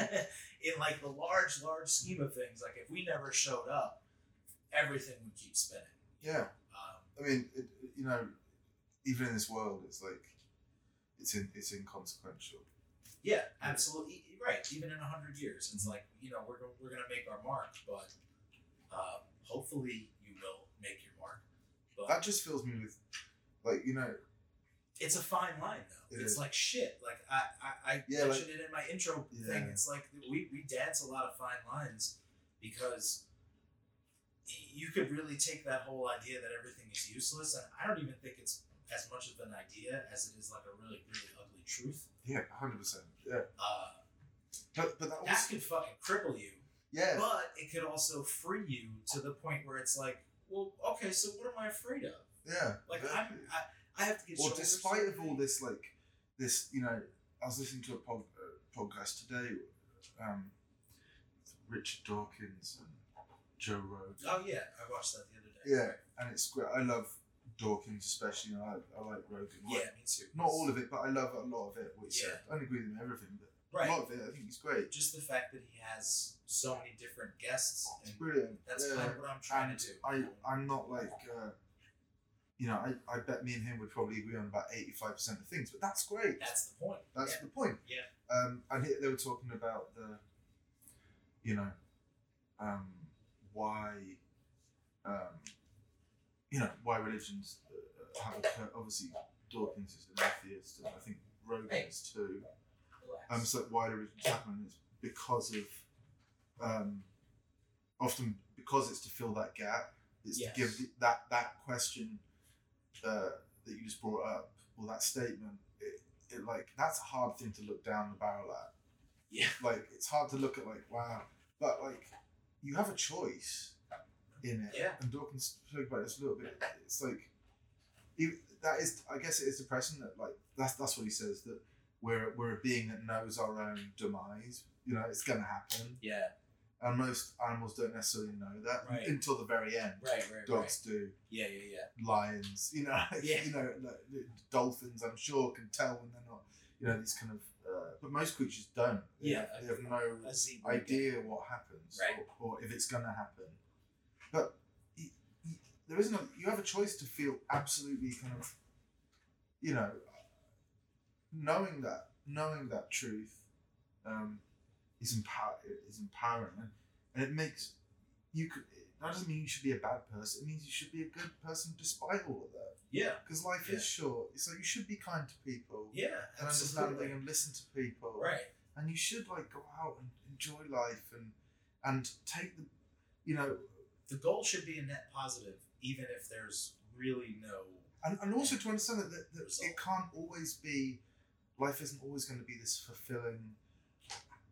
like the large, large scheme of things. Like if we never showed up, everything would keep spinning. Yeah. Um, I mean, it- you know, even in this world, it's like it's in it's inconsequential. yeah, absolutely right. Even in a hundred years, it's like you know we're we're gonna make our mark, but uh, hopefully you will make your mark. But That just fills me with, like, you know, it's a fine line though. It it's is. like shit. Like I I, I Yeah, mentioned it in my intro thing. It's like we, we dance a lot of fine lines because you could really take that whole idea that everything is useless, and I don't even think it's as much of an idea as it is like a really really ugly truth. yeah, hundred percent. Yeah, Uh, but but that that also, could fucking cripple you, yeah, but it could also free you to the point where it's like, well, okay, so what am I afraid of? yeah. Like I'm I, I have to get. well, despite of all this, like this, you know, I was listening to a pod, uh, podcast today, um, Richard Dawkins and Joe Rogan. Oh yeah, I watched that the other day. Yeah, and it's great. I love Dawkins especially. I, I like Rogan. Yeah, me too. Not all of it, but I love a lot of it. Which Yeah. I don't agree with him everything, but Right. a lot of it, I think he's great. Just the fact that he has so many different guests, and Brilliant. that's yeah. kind of what I'm trying and to do. I, I'm not like, uh, you know, I, I bet me and him would probably agree on about 85% of things, but that's great. that's the point. That's yeah. the point. Yeah. Um, and he, they were talking about the, you know, um, why, um, you know, why religions uh, have occurred. Obviously, Dawkins is an atheist, and I think Rogan is too. Um, so why religions happen is because of, um, often because it's to fill that gap. It's Yes. to give the, that that question uh, that you just brought up, or that statement. It, it like that's a hard thing to look down the barrel at. yeah. Like it's hard to look at like wow, but like you have a choice in it. Yeah. And Dawkins spoke about this a little bit. It's like you, that is. I guess it is depressing that like that's that's what he says that we're we're a being that knows our own demise. You know, it's gonna happen, Yeah. and most animals don't necessarily know that Right. until the very end. Right. Right. Right. Dogs do, Yeah. Yeah. Yeah. lions, you know, <laughs> Yeah. you know, like, dolphins. I'm sure can tell when they're not, you know, these kind of. Uh, but most creatures don't. They Yeah, have, they have no idea what happens Right. or, or if it's going to happen. But there isn't. A, you have a choice to feel absolutely kind of, you know, knowing that knowing that truth um, is empower is empowering, and, and it makes you could. That doesn't mean you should be a bad person. It means you should be a good person despite all of that. Yeah. Because life Yeah. is short. So you should be kind to people Yeah. and Absolutely. understanding and listen to people Right. and you should like go out and enjoy life and and take the you know The goal should be a net positive, even if there's really no. and, and also to understand that, that, that it can't always be life isn't always going to be this fulfilling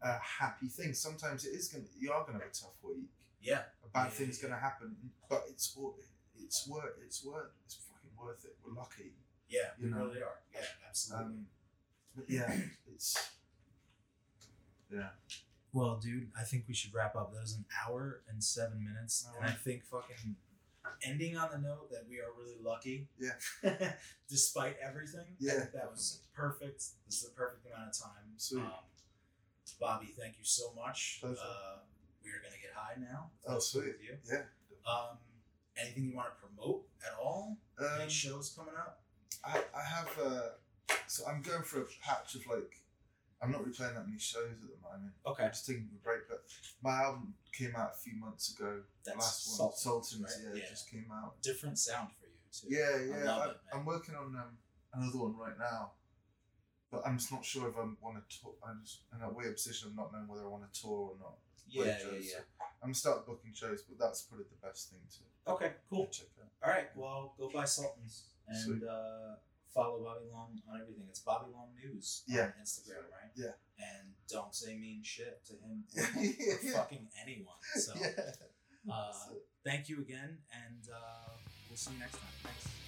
uh, happy thing sometimes it is going to you are going to have a tough week Yeah. a bad Yeah, thing's yeah. going to happen but it's all it's worth it's worth it's fucking worth it we're lucky Yeah. You we know. really are. Yeah. Absolutely. um but yeah it's yeah Well, dude, I think we should wrap up. That was an hour and seven minutes, and I think fucking ending on the note that we are really lucky. Yeah. <laughs> despite everything. Yeah. that was perfect. This is the perfect amount of time. Sweet. Um, Bobby, thank you so much. Pleasure. Uh, we are gonna get high now. Oh, sweet. You. yeah Um, anything you want to promote at all? um, Any shows coming up? I, I have uh so I'm going for a patch of like I'm not really playing that many shows at the moment. Okay. I'm just taking a break, but my album came out a few months ago. The That's last one, Sultans, right? yeah, Yeah. just came out. Different sound for you too. Yeah, I yeah. I man. am working on um, another one right now, but I'm just not sure if I want to tour. I'm just in a weird position of not knowing whether I want to tour or not. Yeah, yeah, yeah. So I'm gonna start booking shows, but that's probably the best thing to Okay, cool. check out. All right, well, go buy Sultans and uh, follow Bobby Long on everything. It's Bobby Long News Yeah. on Instagram, right? Yeah. And don't say mean shit to him <laughs> or, Yeah. fucking anyone. So yeah. uh, thank you again, and uh, we'll see you next time. Thanks.